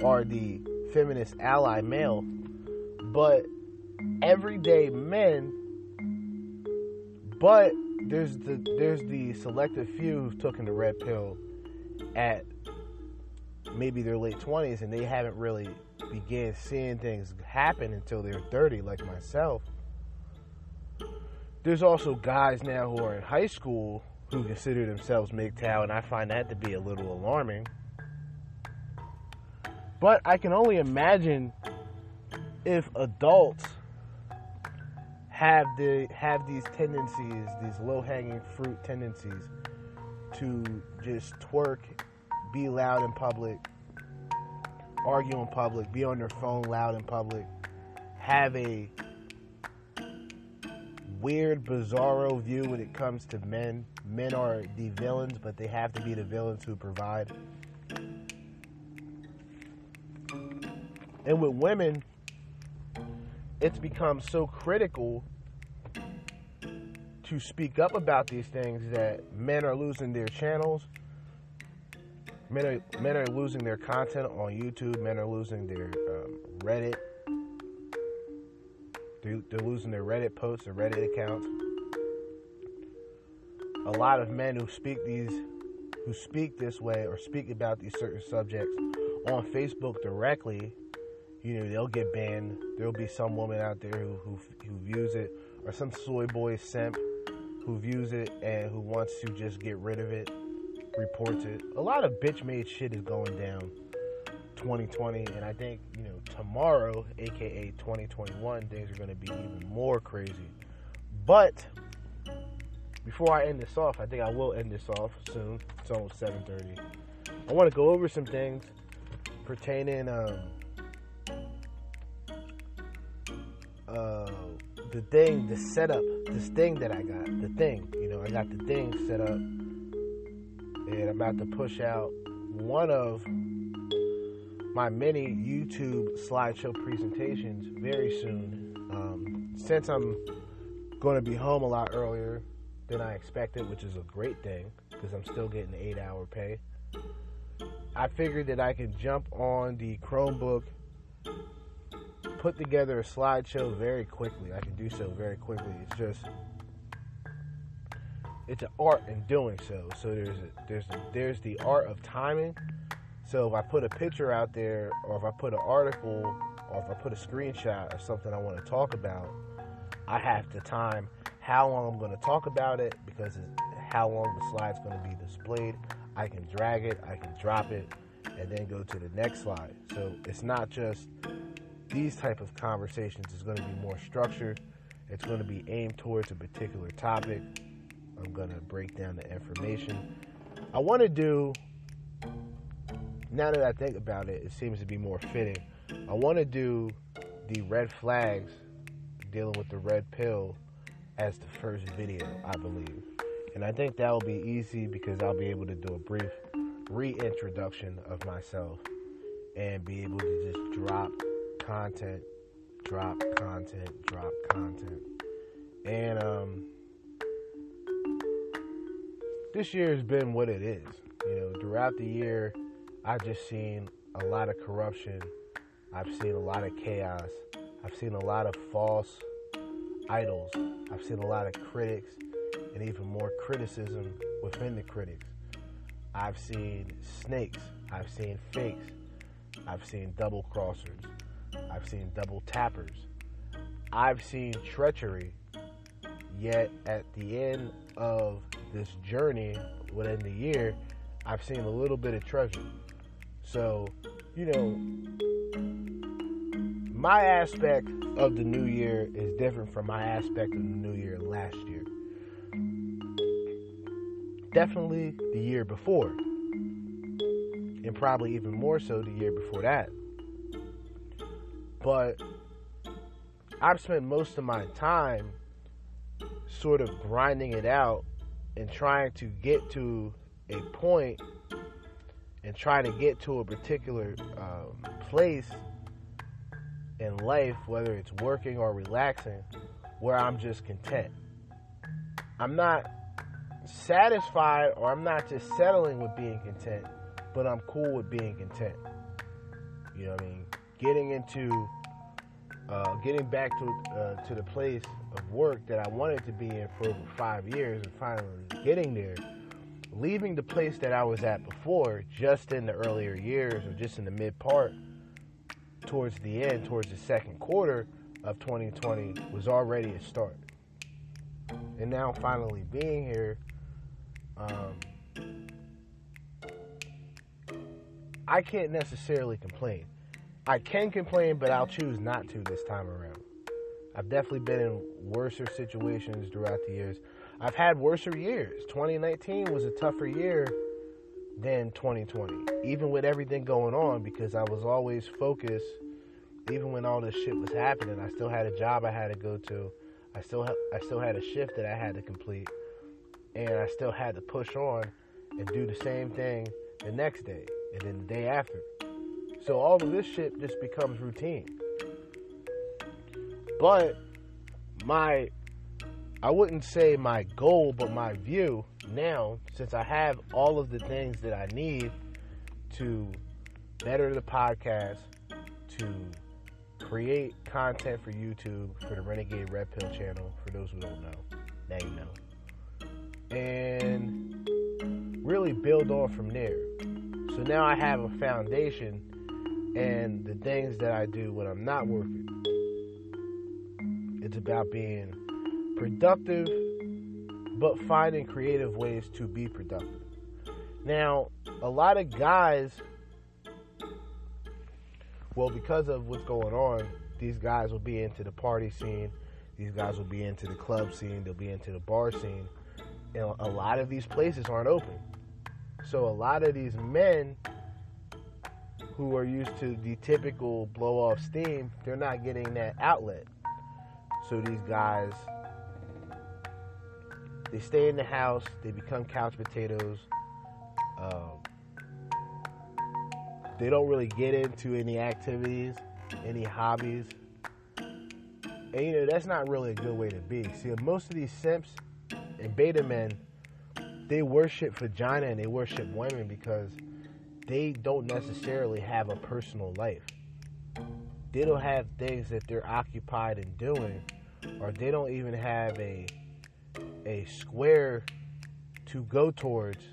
or the feminist ally male, but everyday men. But there's the there's the selective few who've taken the red pill at maybe their late 20s and they haven't really began seeing things happen until they're 30 like myself there's also guys now who are in high school who consider themselves MGTOW, and I find that to be a little alarming. But I can only imagine if adults have the have these tendencies, these low-hanging fruit tendencies to just twerk, be loud in public, argue in public, be on their phone loud in public, have a weird, bizarro view when it comes to men. Men are the villains, but they have to be the villains who provide. And with women, it's become so critical to speak up about these things that men are losing their channels. Men are, men are losing their content on YouTube. Men are losing their um, Reddit they're, losing their Reddit posts, their Reddit accounts. A lot of men who speak these, who speak this way or speak about these certain subjects on Facebook directly, you know, they'll get banned. There'll be some woman out there who who, who views it, or some soy boy simp who views it and who wants to just get rid of it, reports it. A lot of bitch made shit is going down 2020, and I think you know tomorrow, aka 2021, things are going to be even more crazy. But before I end this off, I think I will end this off soon. It's almost 7:30. I want to go over some things pertaining um, uh, the thing, the setup, this thing that I got, the thing. You know, I got the thing set up, and I'm about to push out one of my many YouTube slideshow presentations very soon. Um, since I'm going to be home a lot earlier than I expected, which is a great thing because I'm still getting eight hour pay. I figured that I could jump on the Chromebook, put together a slideshow very quickly. I can do so very quickly. It's just it's an art in doing so. So there's a, there's a, there's the art of timing so if I put a picture out there, or if I put an article, or if I put a screenshot of something I want to talk about, I have to time how long I'm going to talk about it because how long the slide's going to be displayed. I can drag it, I can drop it, and then go to the next slide. So it's not just these type of conversations. It's going to be more structured. It's going to be aimed towards a particular topic. I'm going to break down the information. I want to do now that I think about it, it seems to be more fitting. I want to do the red flags dealing with the red pill as the first video, I believe. And I think that will be easy because I'll be able to do a brief reintroduction of myself and be able to just drop content, drop content, drop content. And um, this year has been what it is. You know, throughout the year, I've just seen a lot of corruption. I've seen a lot of chaos. I've seen a lot of false idols. I've seen a lot of critics and even more criticism within the critics. I've seen snakes. I've seen fakes. I've seen double crossers. I've seen double tappers. I've seen treachery. Yet at the end of this journey within the year, I've seen a little bit of treasure. So, you know, my aspect of the new year is different from my aspect of the new year last year. Definitely the year before. And probably even more so the year before that. But I've spent most of my time sort of grinding it out and trying to get to a point and try to get to a particular um, place in life, whether it's working or relaxing, where I'm just content. I'm not satisfied or I'm not just settling with being content, but I'm cool with being content. You know what I mean? Getting into, uh, getting back to uh, to the place of work that I wanted to be in for over five years and finally getting there leaving the place that I was at before, just in the earlier years or just in the mid part, towards the end, towards the second quarter of 2020, was already a start. And now finally being here, um, I can't necessarily complain. I can complain, but I'll choose not to this time around. I've definitely been in worser situations throughout the years. I've had worser years. 2019 was a tougher year than 2020, even with everything going on, because I was always focused. Even when all this shit was happening, I still had a job I had to go to. I still ha- I still had a shift that I had to complete, and I still had to push on and do the same thing the next day and then the day after. So all of this shit just becomes routine. But my I wouldn't say my goal, but my view now, since I have all of the things that I need to better the podcast, to create content for YouTube, for the Renegade Red Pill channel, for those who don't know, now you know, and really build on from there. So now I have a foundation and the things that I do when I'm not working. It's about being productive, but finding creative ways to be productive. Now, a lot of guys, well, because of what's going on, these guys will be into the party scene, these guys will be into the club scene, they'll be into the bar scene. And a lot of these places aren't open. So a lot of these men who are used to the typical blow off steam, they're not getting that outlet. So these guys they stay in the house, they become couch potatoes. Um, they don't really get into any activities, any hobbies. And you know, that's not really a good way to be. See, most of these simps and beta men, they worship vagina and they worship women because they don't necessarily have a personal life. They don't have things that they're occupied in doing, or they don't even have a a square to go towards.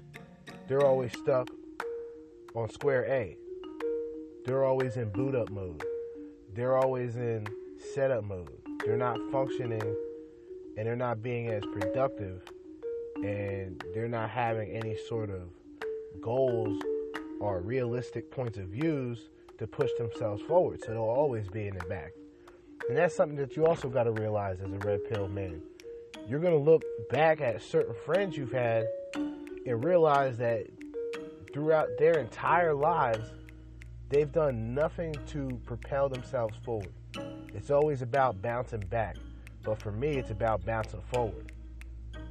They're always stuck on square A. They're always in boot up mode. They're always in setup mode. They're not functioning and they're not being as productive and they're not having any sort of goals or realistic points of views to push themselves forward. So they'll always be in the back. And that's something that you also got to realize as a red pill man. You're going to look back at certain friends you've had and realize that throughout their entire lives, they've done nothing to propel themselves forward. It's always about bouncing back. But for me, it's about bouncing forward.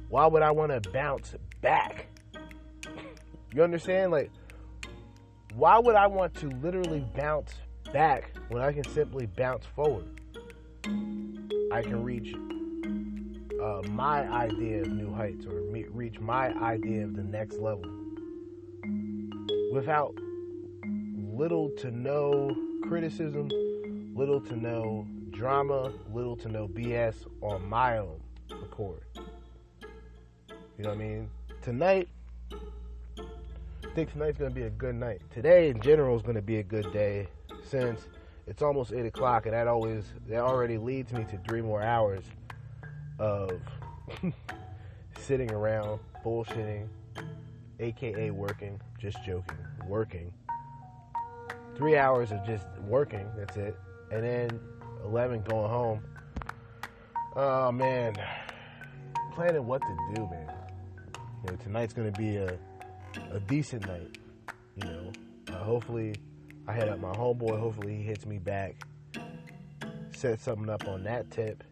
Why would I want to bounce back? You understand? Like, why would I want to literally bounce back when I can simply bounce forward? I can reach uh, my idea of new heights or reach my idea of the next level without little to no criticism, little to no drama, little to no BS on my own accord. You know what I mean? Tonight, I think tonight's to be a good night. Today, in general, is to be a good day since it's almost 8 o'clock, and that always, that already leads me to three more hours of sitting around bullshitting, aka working, just joking, working. Three hours of just working, that's it. And then 11 going home. Oh man, planning what to do, man. You know, tonight's gonna be a a decent night. You know, uh, hopefully I hit up my homeboy. Hopefully he hits me back. Set something up on that tip.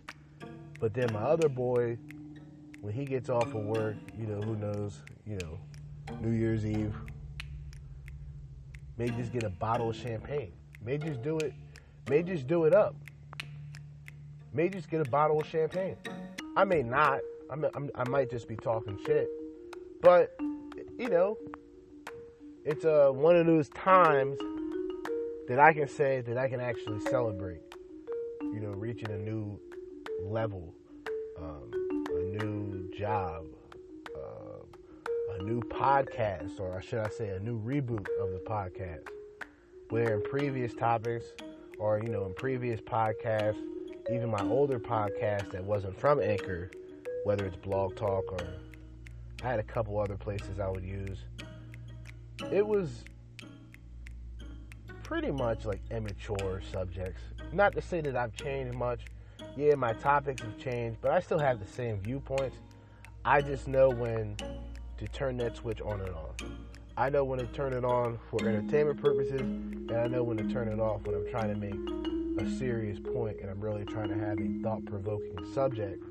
But then my other boy, when he gets off of work, you know, who knows, you know, New Year's Eve, may just get a bottle of champagne. May just do it, may just do it up. May just get a bottle of champagne. I may not. I, may, I might just be talking shit. But, you know, it's uh, one of those times that I can say that I can actually celebrate. You know, reaching a new level, um, a new job, uh, a new podcast, or should I say, a new reboot of the podcast, where in previous topics, or you know, in previous podcasts, even my older podcast that wasn't from Anchor, whether it's Blog Talk or I had a couple other places I would use. It was pretty much like immature subjects. Not to say that I've changed much. Yeah, my topics have changed, but I still have the same viewpoints. I just know when to turn that switch on and off. I know when to turn it on for entertainment purposes, and I know when to turn it off when I'm trying to make a serious point and I'm really trying to have a thought provoking subject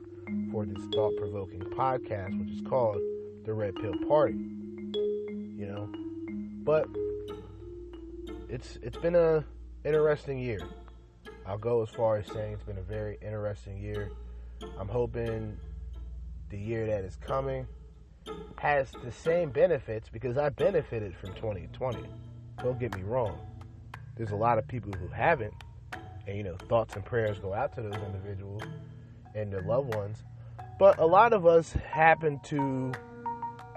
for this thought provoking podcast, which is called The Red Pill Party. You know? But it's it's been a interesting year. I'll go as far as saying it's been a very interesting year. I'm hoping the year that is coming has the same benefits because I benefited from 2020. Don't get me wrong. There's a lot of people who haven't. And, you know, thoughts and prayers go out to those individuals and their loved ones. But a lot of us happen to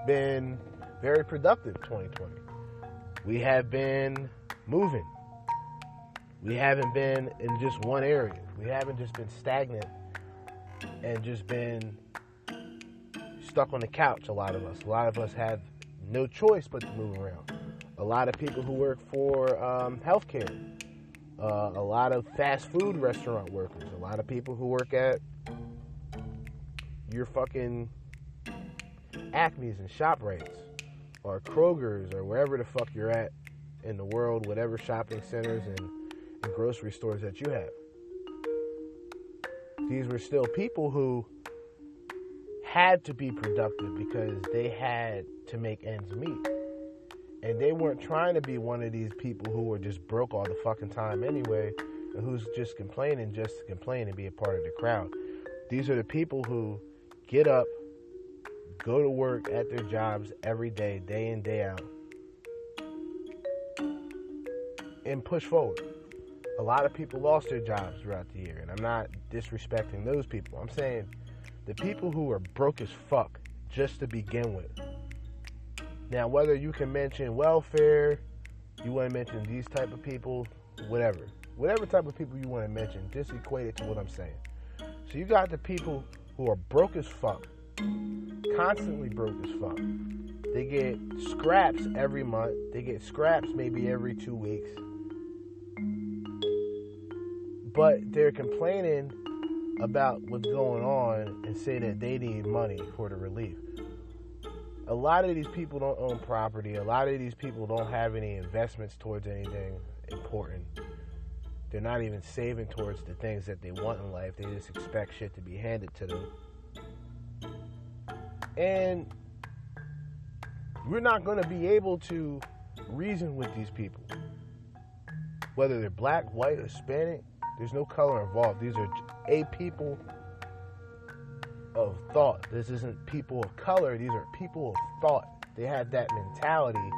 been very productive 2020. We have been moving. We haven't been in just one area. We haven't just been stagnant and just been stuck on the couch, a lot of us. A lot of us have no choice but to move around. A lot of people who work for um, healthcare, uh, a lot of fast food restaurant workers, a lot of people who work at your fucking Acme's and ShopRites or Kroger's or wherever the fuck you're at in the world, whatever shopping centers and, grocery stores that you have. These were still people who had to be productive because they had to make ends meet. And they weren't trying to be one of these people who were just broke all the fucking time anyway, and who's just complaining just to complain and be a part of the crowd. These are the people who get up, go to work at their jobs every day, day in, day out, and push forward. A lot of people lost their jobs throughout the year, and I'm not disrespecting those people. I'm saying the people who are broke as fuck just to begin with. Now, whether you can mention welfare, you want to mention these type of people, whatever, whatever type of people you want to mention, just equate it to what I'm saying. So you got the people who are broke as fuck, constantly broke as fuck. They get scraps every month. They get scraps maybe every two weeks. But they're complaining about what's going on and say that they need money for the relief. A lot of these people don't own property. A lot of these people don't have any investments towards anything important. They're not even saving towards the things that they want in life. They just expect shit to be handed to them. And we're not going to be able to reason with these people. Whether they're black, white, or Hispanic, there's no color involved. These are a people of thought. This isn't people of color. These are people of thought. They have that mentality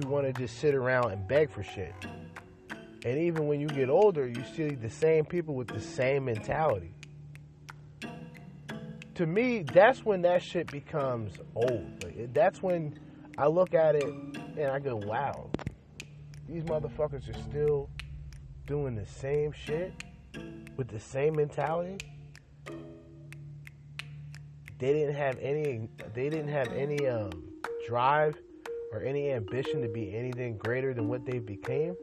to want to just sit around and beg for shit. And even when you get older, you see the same people with the same mentality. To me, that's when that shit becomes old. Like, that's when I look at it and I go, wow, these motherfuckers are still doing the same shit with the same mentality. They didn't have any. They didn't have any um, drive or any ambition to be anything greater than what they became.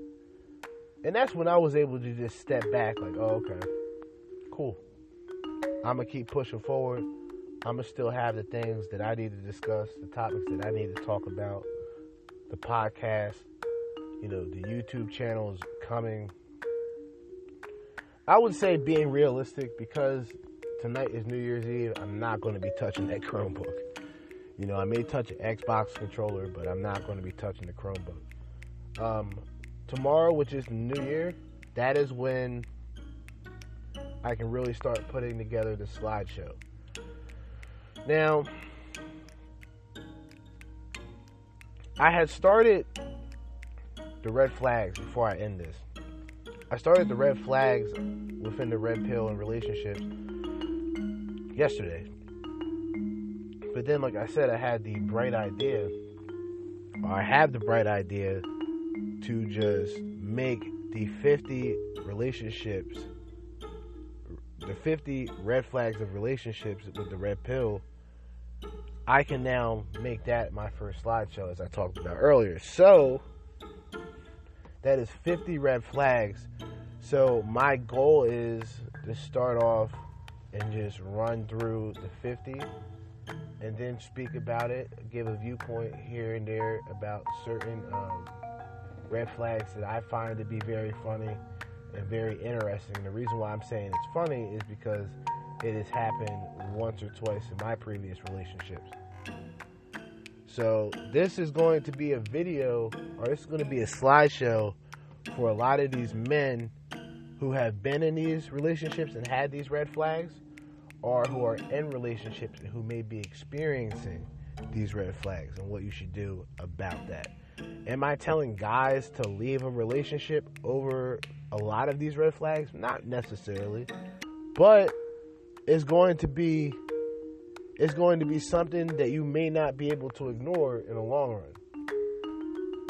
And that's when I was able to just step back, like, oh, okay, cool. I'm gonna keep pushing forward. I'm gonna still have the things that I need to discuss, the topics that I need to talk about, the podcast. You know, the YouTube channel is coming I would say being realistic because tonight is New Year's Eve. I'm not going to be touching that Chromebook. You know, I may touch an Xbox controller, but I'm not going to be touching the Chromebook. Um, tomorrow, which is New Year, that is when I can really start putting together the slideshow. Now, I had started the red flags before I end this. I started the red flags within the red pill and relationships yesterday. but then, like I said, I had the bright idea, or I have the bright idea to just make the 50 relationships, the 50 red flags of relationships with the red pill. I can now make that my first slideshow, as I talked about earlier. So, that is 50 red flags. So, my goal is to start off and just run through the 50 and then speak about it, give a viewpoint here and there about certain um, red flags that I find to be very funny and very interesting. The reason why I'm saying it's funny is because it has happened once or twice in my previous relationships. So, this is going to be a video, or this is going to be a slideshow for a lot of these men who have been in these relationships and had these red flags or who are in relationships and who may be experiencing these red flags and what you should do about that. Am I telling guys to leave a relationship over a lot of these red flags? Not necessarily. But it's going to be it's going to be something that you may not be able to ignore in the long run.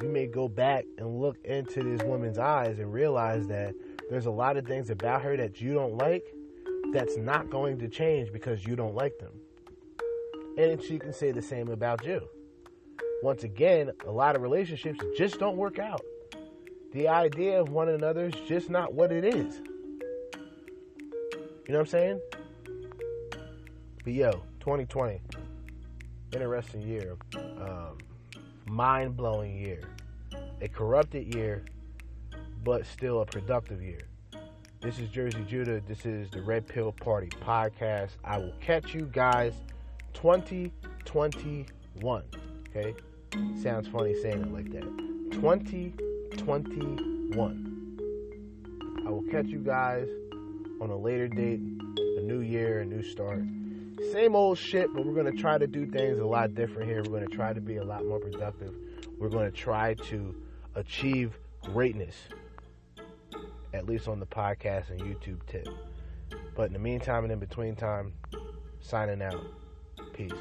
You may go back and look into this woman's eyes and realize that there's a lot of things about her that you don't like that's not going to change because you don't like them. And she can say the same about you. Once again, a lot of relationships just don't work out. The idea of one another is just not what it is. You know what I'm saying? But yo, 2020, interesting year, um, mind blowing year, a corrupted year, but still a productive year. This is Jerzee Judah. This is the Red Pill Party podcast. I will catch you guys 2021. Okay? Sounds funny saying it like that. 2021. I will catch you guys on a later date, a new year, a new start. Same old shit, but we're going to try to do things a lot different here. We're going to try to be a lot more productive. We're going to try to achieve greatness at least on the podcast and YouTube tip. But in the meantime and in between time, signing out. Peace.